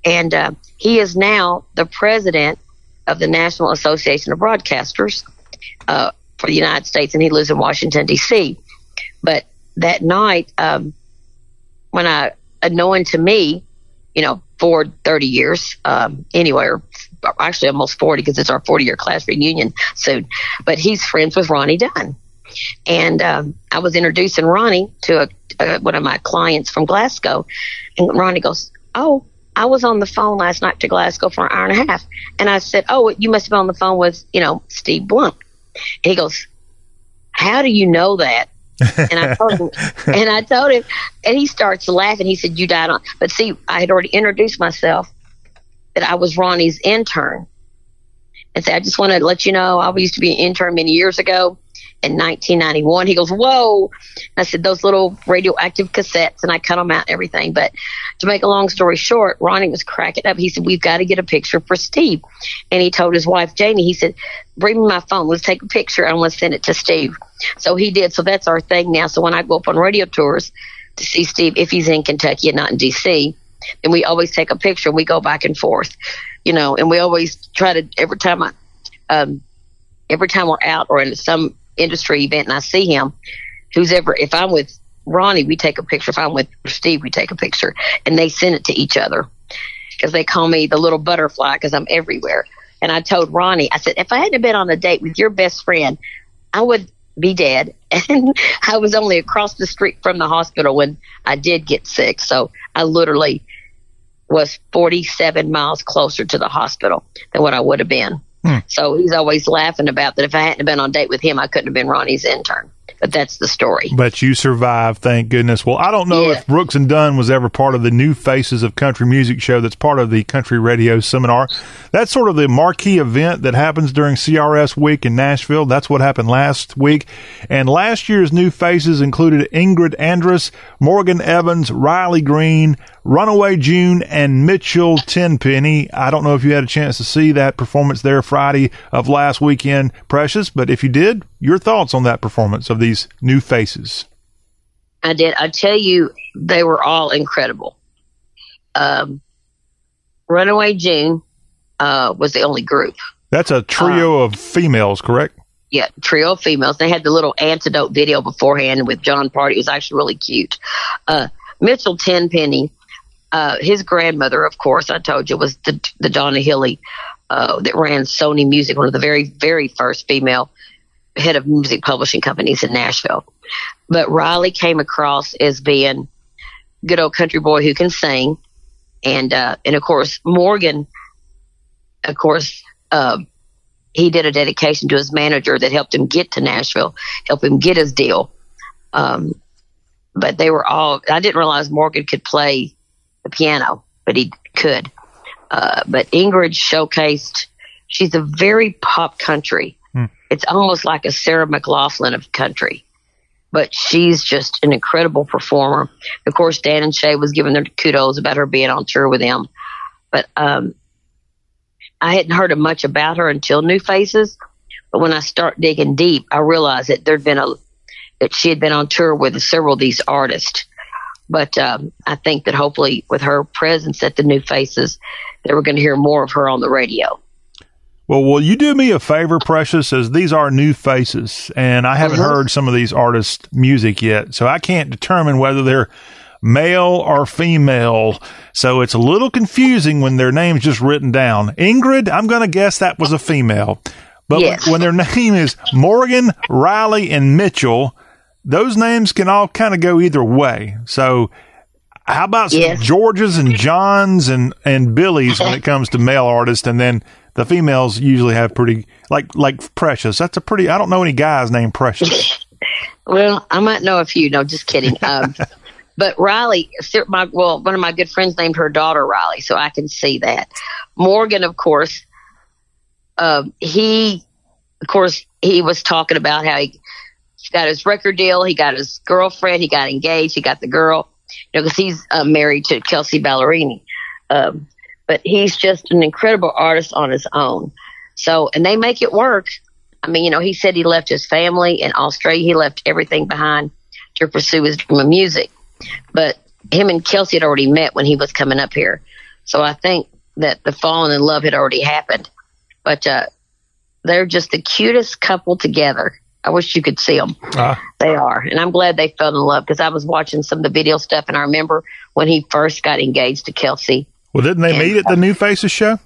And uh, he is now the president of the National Association of Broadcasters uh, for the United States, and he lives in Washington D.C. But that night, um, when I knowing to me, you know, for 30 years, um, anyway, or actually almost 40 because it's our 40 year class reunion soon. But he's friends with Ronnie Dunn. And um, I was introducing Ronnie to a, a, one of my clients from Glasgow. And Ronnie goes, Oh, I was on the phone last night to Glasgow for an hour and a half. And I said, Oh, you must have been on the phone with, you know, Steve Blunt. And he goes, How do you know that? and I told him, and I told him, and he starts laughing. He said, "You died on." But see, I had already introduced myself that I was Ronnie's intern, and say, "I just want to let you know I used to be an intern many years ago." In 1991, he goes, "Whoa!" I said, "Those little radioactive cassettes," and I cut them out and everything. But to make a long story short, Ronnie was cracking up. He said, "We've got to get a picture for Steve," and he told his wife Janie. He said, "Bring me my phone. Let's take a picture. Want to send it to Steve." So he did. So that's our thing now. So when I go up on radio tours to see Steve, if he's in Kentucky and not in D.C., then we always take a picture. and We go back and forth, you know, and we always try to every time I, um, every time we're out or in some industry event and I see him, who's ever if I'm with Ronnie, we take a picture. If I'm with Steve, we take a picture, and they send it to each other because they call me the little butterfly because I'm everywhere. And I told Ronnie, I said, if I hadn't been on a date with your best friend, I would be dead. And I was only across the street from the hospital when I did get sick. So I literally was 47 miles closer to the hospital than what I would have been. Hmm. So he's always laughing about that. If I hadn't been on date with him, I couldn't have been Ronnie's intern. But that's the story. But you survived, thank goodness. Well, I don't know yeah. if Brooks and Dunn was ever part of the New Faces of Country Music show that's part of the Country Radio Seminar. That's sort of the marquee event that happens during CRS week in Nashville. That's what happened last week. And last year's New Faces included Ingrid Andress, Morgan Evans, Riley Green, Runaway June, and Mitchell Tenpenny. I don't know if you had a chance to see that performance there Friday of last weekend, Precious, but if you did, your thoughts on that performance of these new faces? I did. I tell you, they were all incredible. Um, Runaway June uh, was the only group. That's a trio um, of females, correct? Yeah, trio of females. They had the little antidote video beforehand with Jon Pardi. It was actually really cute. Uh, Mitchell Tenpenny, uh, his grandmother, of course, I told you, was the the Donna Hilley uh, that ran Sony Music, one of the very very first female head of music publishing companies in Nashville. But Riley came across as being good old country boy who can sing, and uh, and of course Morgan, of course, uh, he did a dedication to his manager that helped him get to Nashville, help him get his deal. Um, but they were all. I didn't realize Morgan could play the piano, but he could. Uh, but Ingrid showcased. She's a very pop country it's almost like a Sarah McLachlan of country. But she's just an incredible performer. Of course, Dan and Shay was giving their kudos about her being on tour with them. But um, I hadn't heard much about her until New Faces. But when I start digging deep, I realized that there'd been a that she had been on tour with several of these artists. But um, I think that hopefully, with her presence at the New Faces, that we're going to hear more of her on the radio. Well, will you do me a favor, Precious, as these are new faces, and I haven't uh-huh. heard some of these artists' music yet, so I can't determine whether they're male or female. So it's a little confusing when their name's just written down. Ingrid, I'm going to guess that was a female. But yes. when their name is Morgan, Riley, and Mitchell, those names can all kind of go either way. So how about yes. Georges and Johns and, and Billies when it comes to male artists, and then the females usually have pretty like like Precious. That's a pretty. I don't know any guys named Precious. well, I might know a few. No, just kidding. Um, but Riley, my well, one of my good friends named her daughter Riley, so I can see that. Morgan, of course, uh, he, of course, he was talking about how he got his record deal, he got his girlfriend, he got engaged, he got the girl, you know, because he's uh, married to Kelsea Ballerini. Um, but he's just an incredible artist on his own. So, and they make it work. I mean, you know, he said he left his family in Australia. He left everything behind to pursue his dream of music. But him and Kelsea had already met when he was coming up here. So I think that the falling in love had already happened. But uh, they're just the cutest couple together. I wish you could see them. Ah. They are, and I'm glad they fell in love because I was watching some of the video stuff, and I remember when he first got engaged to Kelsea. Well, didn't they meet at the New Faces show?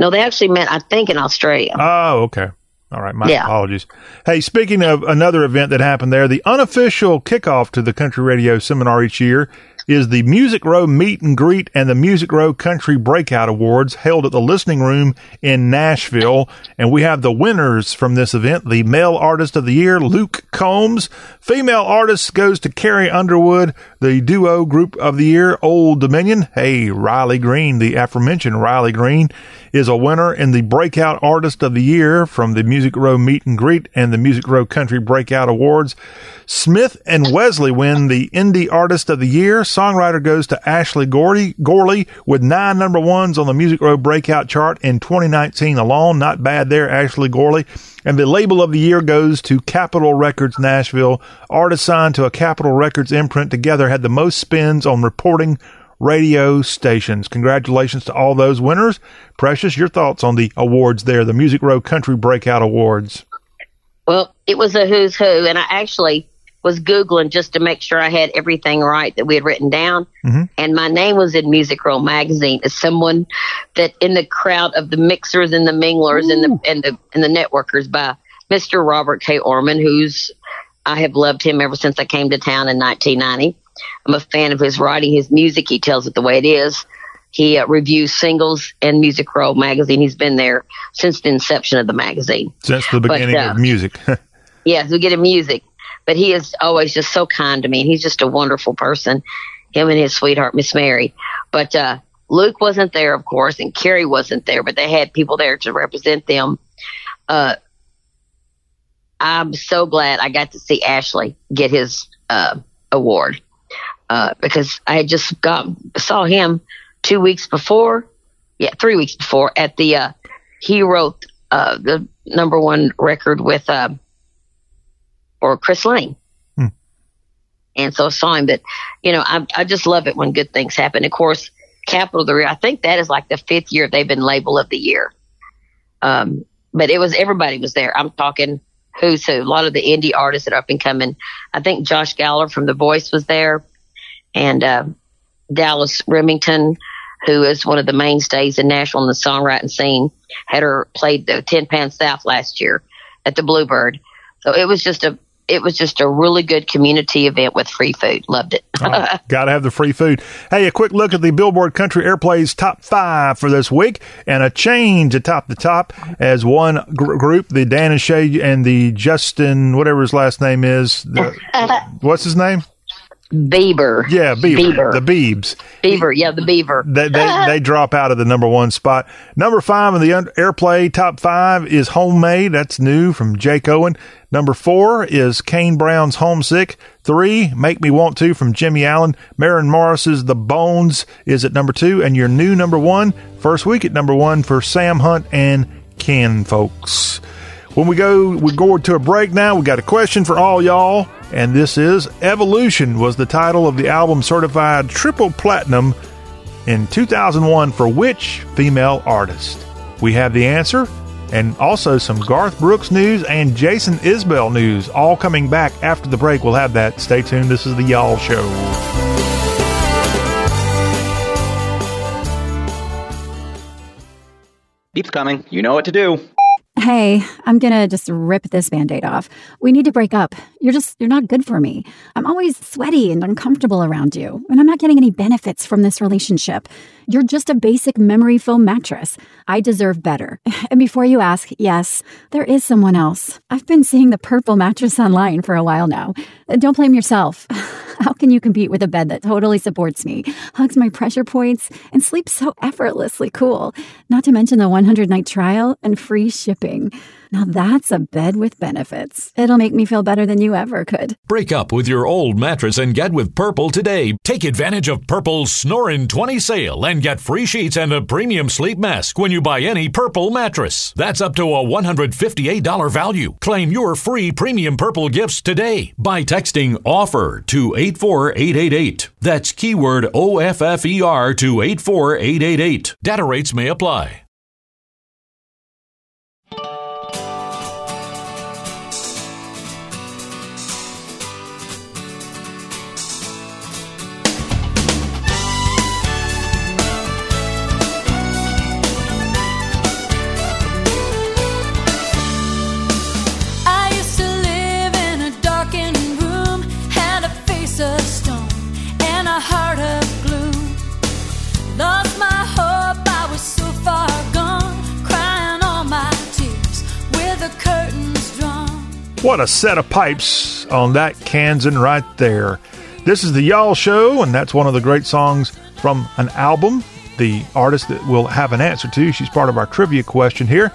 No, they actually met, I think, in Australia. Oh, okay. All right. My Yeah. apologies. Hey, speaking of another event that happened there, the unofficial kickoff to the country radio seminar each year is the Music Row Meet and Greet and the Music Row Country Breakout Awards held at the Listening Room in Nashville. And we have the winners from this event. The male artist of the year, Luke Combs. Female artist goes to Carrie Underwood. The duo group of the year, Old Dominion. Hey, Riley Green, the aforementioned Riley Green is a winner in the Breakout Artist of the Year from the Music Row Meet and Greet and the Music Row Country Breakout Awards. Smith and Wesley win the Indie Artist of the Year. Songwriter goes to Ashley Gordy, Gorley with nine number ones on the Music Row Breakout chart in 2019 alone. Not bad there, Ashley Gorley. And the label of the year goes to Capitol Records Nashville. Artists signed to a Capitol Records imprint together had the most spins on reporting radio stations. Congratulations to all those winners. Precious, your thoughts on the awards there, the Music Row Country Breakout Awards. Well, it was a who's who, and I actually was Googling just to make sure I had everything right that we had written down. Mhm. And my name was in Music Row magazine as someone that in the crowd of the mixers and the minglers and the and the and the networkers by Mr. Robert K. Oermann, who's I have loved him ever since I came to town in 1990. I'm a fan of his writing, his music. He tells it the way it is. He uh, reviews singles and Music Row magazine. He's been there since the inception of the magazine. Since the But, beginning uh, of music. Yes, we get him music, but he is always just so kind to me. He's just a wonderful person. Him and his sweetheart, Miss Mary. But uh, Luke wasn't there, of course, and Carrie wasn't there, but they had people there to represent them. Uh, I'm so glad I got to see Ashley get his uh, award uh, because I had just got saw him two weeks before, yeah, three weeks before at the. Uh, he wrote uh, the number one record with. Uh, or Chris Lane. Hmm. And so I saw him, but you know, I, I just love it when good things happen. Of course, Capitol of the Year, I think that is like the fifth year they've been label of the year. Um, but it was, everybody was there. I'm talking who's who, a lot of the indie artists that are up and coming. I think Josh Galler from The Voice was there and, uh, Dallas Remington, who is one of the mainstays in Nashville in the songwriting scene, had her played the Tin Pan South last year at the Bluebird. So it was just a it was just a really good community event with free food. Loved it. Oh, Got to have the free food. Hey, a quick look at the Billboard Country Airplays top five for this week, and a change atop the top as one gr- group, the Dan and Shay and the Justin, whatever his last name is. The, uh, what's his name? Beaver. Yeah, Beaver. Beaver. The Beebs. Beaver, yeah, the beaver. They, they, they drop out of the number one spot. Number five in the un- airplay top five is Homemade. That's new from Jake Owen. Number four is Kane Brown's Homesick. Three, Make Me Want To from Jimmy Allen. Maren Morris's The Bones is at number two. And your new number one, first week at number one for Sam Hunt and Kinfolks. When we go, we go to a break now. We got a question for all y'all, and this is Evolution was the title of the album certified triple platinum in 2001 for which female artist? We have the answer and also some Garth Brooks news and Jason Isbell news all coming back after the break. We'll have that. Stay tuned. This is the Y'all Show. Keeps coming. You know what to do. Hey, I'm gonna just rip this band aid off. We need to break up. You're just, you're not good for me. I'm always sweaty and uncomfortable around you, and I'm not getting any benefits from this relationship. You're just a basic memory foam mattress. I deserve better. And before you ask, yes, there is someone else. I've been seeing the purple mattress online for a while now. Don't blame yourself. How can you compete with a bed that totally supports me, hugs my pressure points, and sleeps so effortlessly cool? Not to mention the 100 night trial and free shipping. Now that's a bed with benefits. It'll make me feel better than you ever could. Break up with your old mattress and get with Purple today. Take advantage of Purple's Snorin' 20 sale and get free sheets and a premium sleep mask when you buy any Purple mattress. That's up to a $158 value. Claim your free premium Purple gifts today by texting OFFER to 84888. That's keyword OFFER to 84888. Data rates may apply. What a set of pipes on that Kansan right there. This is the Y'all Show, and that's one of the great songs from an album. The artist that we'll have an answer to. She's part of our trivia question here.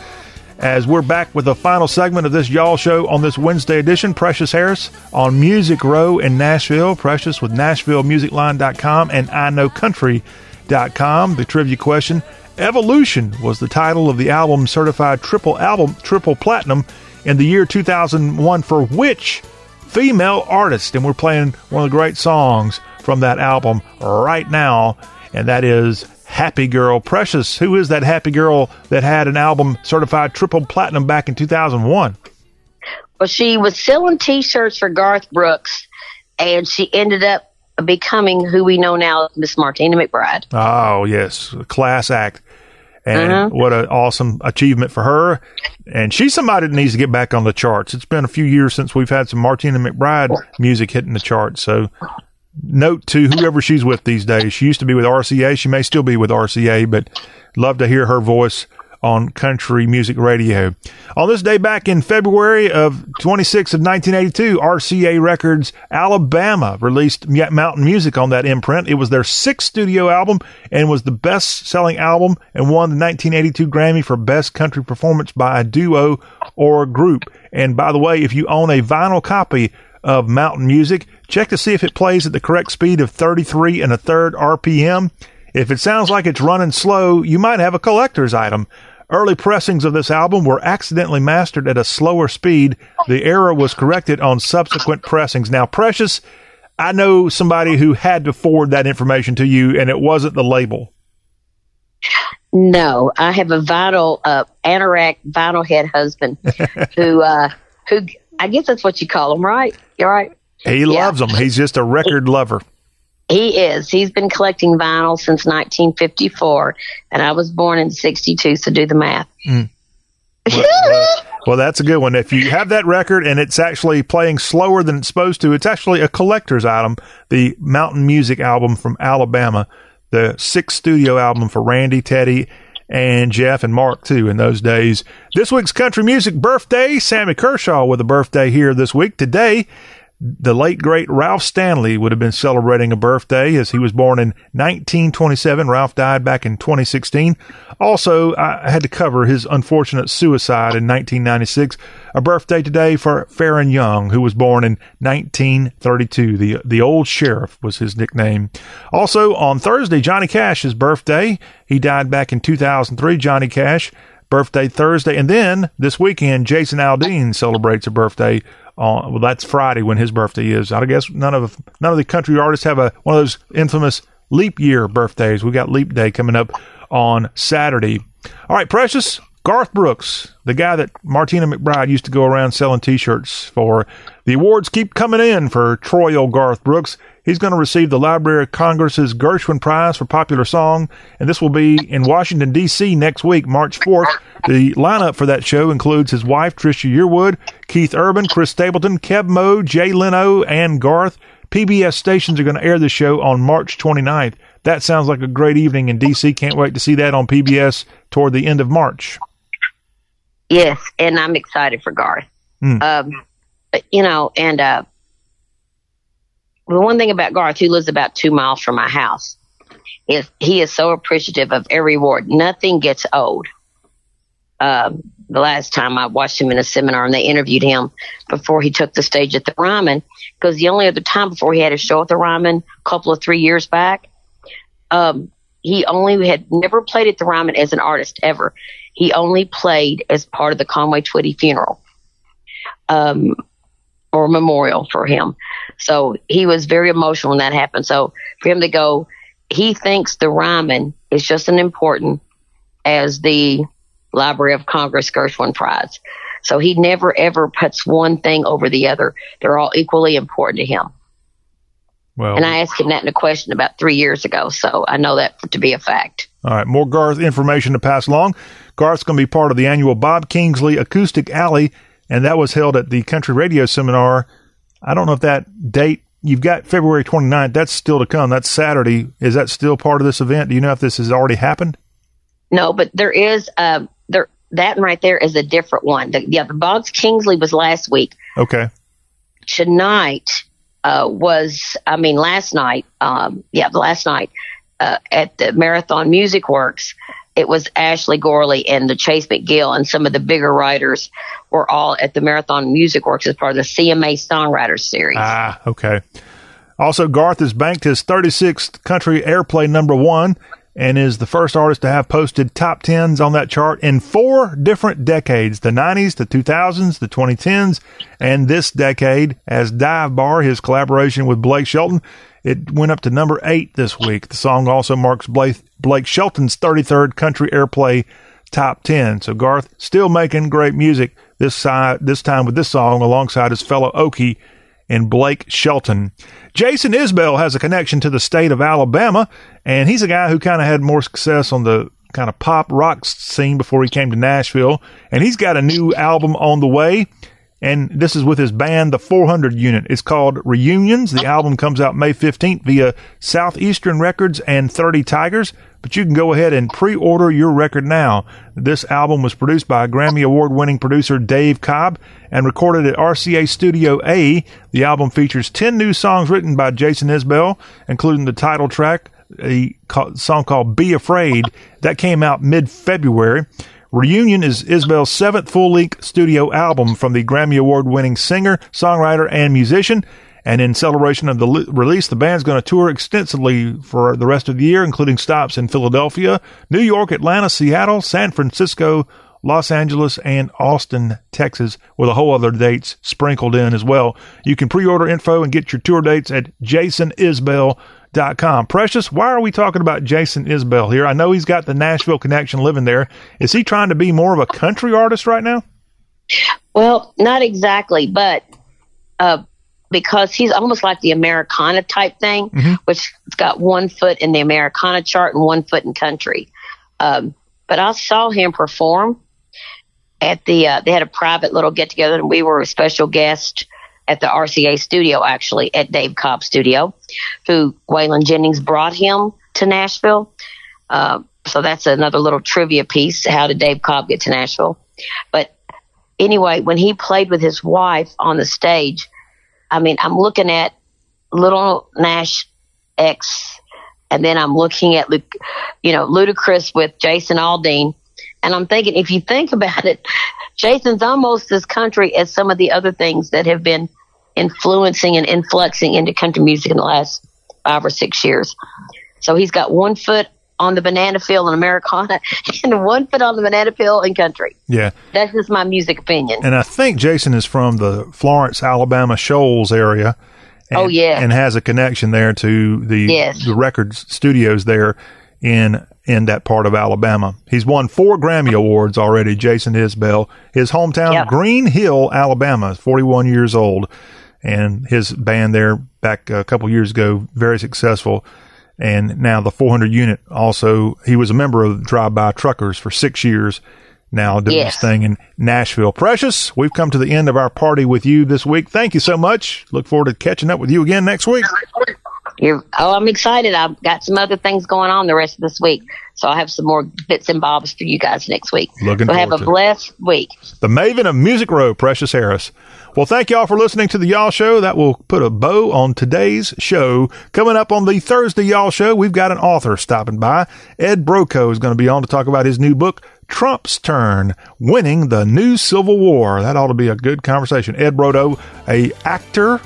As we're back with the final segment of this Y'all Show on this Wednesday edition, Precious Harris on Music Row in Nashville. Precious with NashvilleMusicLine.com and IKnowCountry.com. The trivia question Evolution was the title of the album certified triple album, triple platinum in the year 2001 for which female artist? And we're playing one of the great songs from that album right now, and that is Happy Girl Precious. Who is that happy girl that had an album certified triple platinum back in 2001? Well, she was selling T-shirts for Garth Brooks, and she ended up becoming who we know now as Miss Martina McBride. Oh, yes, class act. And Uh-huh. what an awesome achievement for her. And she's somebody that needs to get back on the charts. It's been a few years since we've had some Martina McBride music hitting the charts. So note to whoever she's with these days. She used to be with RCA. She may still be with RCA, but love to hear her voice on country music radio. On this day back in February of 26 of 1982, RCA Records Alabama released Mountain Music on that imprint. It was their sixth studio album and was the best selling album and won the 1982 Grammy for Best Country Performance by a Duo or a Group. And by the way, if you own a vinyl copy of Mountain Music, check to see if it plays at the correct speed of 33 and a third RPM. If it sounds like it's running slow, you might have a collector's item. Early pressings of this album were accidentally mastered at a slower speed. The error was corrected on subsequent pressings. Now, Precious, I know somebody who had to forward that information to you, and it wasn't the label. No, I have a vinyl, uh, anorak vinyl head husband who, uh, who, I guess that's what you call him, right? You're right. He Yeah. loves them. He's just a record lover. He is. He's been collecting vinyl since 1954, and I was born in 62, so do the math. Mm. Well, well- well, that's a good one. If you have that record and it's actually playing slower than it's supposed to, it's actually a collector's item. The Mountain Music album from Alabama, the sixth studio album for Randy, Teddy, and Jeff and Mark too in those days. This week's country music birthday, Sammy Kershaw with a birthday here this week. Today, the late great Ralph Stanley would have been celebrating a birthday as he was born in 1927. Ralph died back in 2016. Also, I had to cover his unfortunate suicide in 1996. A birthday today for Faron Young, who was born in 1932. The the old sheriff was his nickname. Also on Thursday, Johnny Cash's birthday. He died back in 2003. Johnny Cash birthday Thursday, and then this weekend, Jason Aldean celebrates a birthday. On, well, that's Friday when his birthday is. I guess none of none of the country artists have a one of those infamous leap year birthdays. We got leap day coming up on Saturday. All right, Precious Garth Brooks, the guy that Martina McBride used to go around selling T-shirts for. The awards keep coming in for Troy Garth Brooks. He's going to receive the Library of Congress's Gershwin Prize for Popular Song, and this will be in Washington, D.C. next week, March 4th. The lineup for that show includes his wife, Trisha Yearwood, Keith Urban, Chris Stapleton, Keb' Mo', Jay Leno, and Garth. PBS stations are going to air the show on March 29th. That sounds like a great evening in D.C. Can't wait to see that on PBS toward the end of March. Yes, and I'm excited for Garth. Mm. Um, you know, and uh, the one thing about Garth, who lives about two miles from my house, is he is so appreciative of every award. Nothing gets old. Um, the last time I watched him in a seminar and they interviewed him before he took the stage at the Ryman, because the only other time before he had a show at the Ryman, a couple of three years back, um, he only had never played at the Ryman as an artist ever. He only played as part of the Conway Twitty funeral, um, or memorial for him. So he was very emotional when that happened. So for him to go, he thinks the Ryman is just as important as the Library of Congress Gershwin Prize. So he never ever puts one thing over the other. They're all equally important to him. Well, And I asked him that in a question about three years ago, so I know that to be a fact. All right, more Garth information to pass along. Garth's going to be part of the annual Bob Kingsley Acoustic Alley, and that was held at the Country Radio Seminar. I don't know if that date you've got February 29th. That's still to come. That's Saturday. Is that still part of this event? Do you know if this has already happened? No, but there is uh, there that one right there is a different one. The, yeah, the Boggs Kingsley was last week. Okay. Tonight uh, was, I mean, last night, um, yeah, last night uh, at the Marathon Music Works, it was Ashley Gorley and the Chase McGill and some of the bigger writers were all at the Marathon Music Works as part of the CMA Songwriters Series. Ah, okay. Also, Garth has banked his 36th country airplay number one and is the first artist to have posted top tens on that chart in four different decades the 90s, the 2000s, the 2010s, and this decade. As Dive Bar, his collaboration with Blake Shelton, it went up to number eight this week. The song also marks Blake, Blake Shelton's 33rd country airplay top 10. So Garth still making great music this side, this time with this song alongside his fellow Okie and Blake Shelton. Jason Isbell has a connection to the state of Alabama, and he's a guy who kind of had more success on the kind of pop rock scene before he came to Nashville, and he's got a new album on the way. And this is with his band, the 400 Unit. It's called Reunions. The album comes out May 15th via Southeastern Records and 30 Tigers but you can go ahead and pre-order your record now. This album was produced by Grammy Award winning producer Dave Cobb and recorded at RCA Studio A. The album features 10 new songs written by Jason Isbell, including the title track, a song called Be Afraid, that came out mid-February. Reunion is Isbell's seventh full-length studio album from the Grammy Award winning singer, songwriter, and musician. And in celebration of the release, the band's going to tour extensively for the rest of the year, including stops in Philadelphia, New York, Atlanta, Seattle, San Francisco, Los Angeles, and Austin, Texas, with a whole other dates sprinkled in as well. You can pre-order info and get your tour dates at jasonisbell.com. Precious, why are we talking about Jason Isbell here? I know he's got the Nashville connection living there. Is he trying to be more of a country artist right now? Well, not exactly, but uh, because he's almost like the Americana type thing, mm-hmm. which has got one foot in the Americana chart and one foot in country. Um, but I saw him perform at the, uh, they had a private little get together and we were a special guest at the RCA studio, actually at Dave Cobb studio, who Waylon Jennings brought him to Nashville. Uh, so that's another little trivia piece. How did Dave Cobb get to Nashville? But anyway, when he played with his wife on the stage, I mean, I'm looking at Lil Nas X, and then I'm looking at, you know, Ludacris with Jason Aldean, and I'm thinking, if you think about it, Jason's almost as country as some of the other things that have been influencing and influxing into country music in the last five or six years. So he's got one foot on the banana peel in Americana and one foot on the banana peel in country. Yeah. That's just my music opinion. And I think Jason is from the Florence, Alabama Shoals area. And, oh, yeah. And has a connection there to the, yes. the record studios there in in that part of Alabama. He's won four Grammy Awards already, Jason Isbell. His hometown, yep. Green Hill, Alabama, 41 years old. And his band there back a couple years ago, very successful. And now the 400 unit also he was a member of drive by truckers for six years now doing yes. this thing in nashville. Precious we've come to the end of our party with you this week. Thank you so much. Look forward to catching up with you again next week You're, oh i'm excited i've got some other things going on the rest of this week so i'll have some more bits and bobs for you guys next week looking so have a blessed week the maven of music row precious harris well, thank y'all for listening to the Y'all Show. That will put a bow on today's show. Coming up on the Thursday Y'all Show, we've got an author stopping by. Ed Brodow is going to be on to talk about his new book, Trump's Turn, Winning the New Civil War. That ought to be a good conversation. Ed Brodow, a actor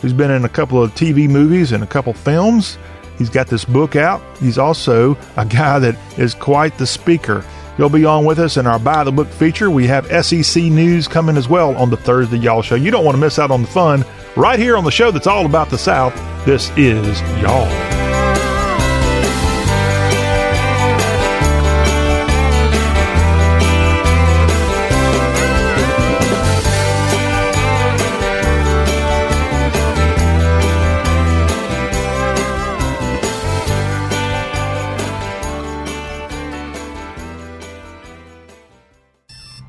who's been in a couple of TV movies and a couple films. He's got this book out. He's also a guy that is quite the speaker. He'll be on with us in our Buy the Book feature. We have SEC news coming as well on the Thursday Y'all Show. You don't want to miss out on the fun right here on the show that's all about the South. This is Y'all.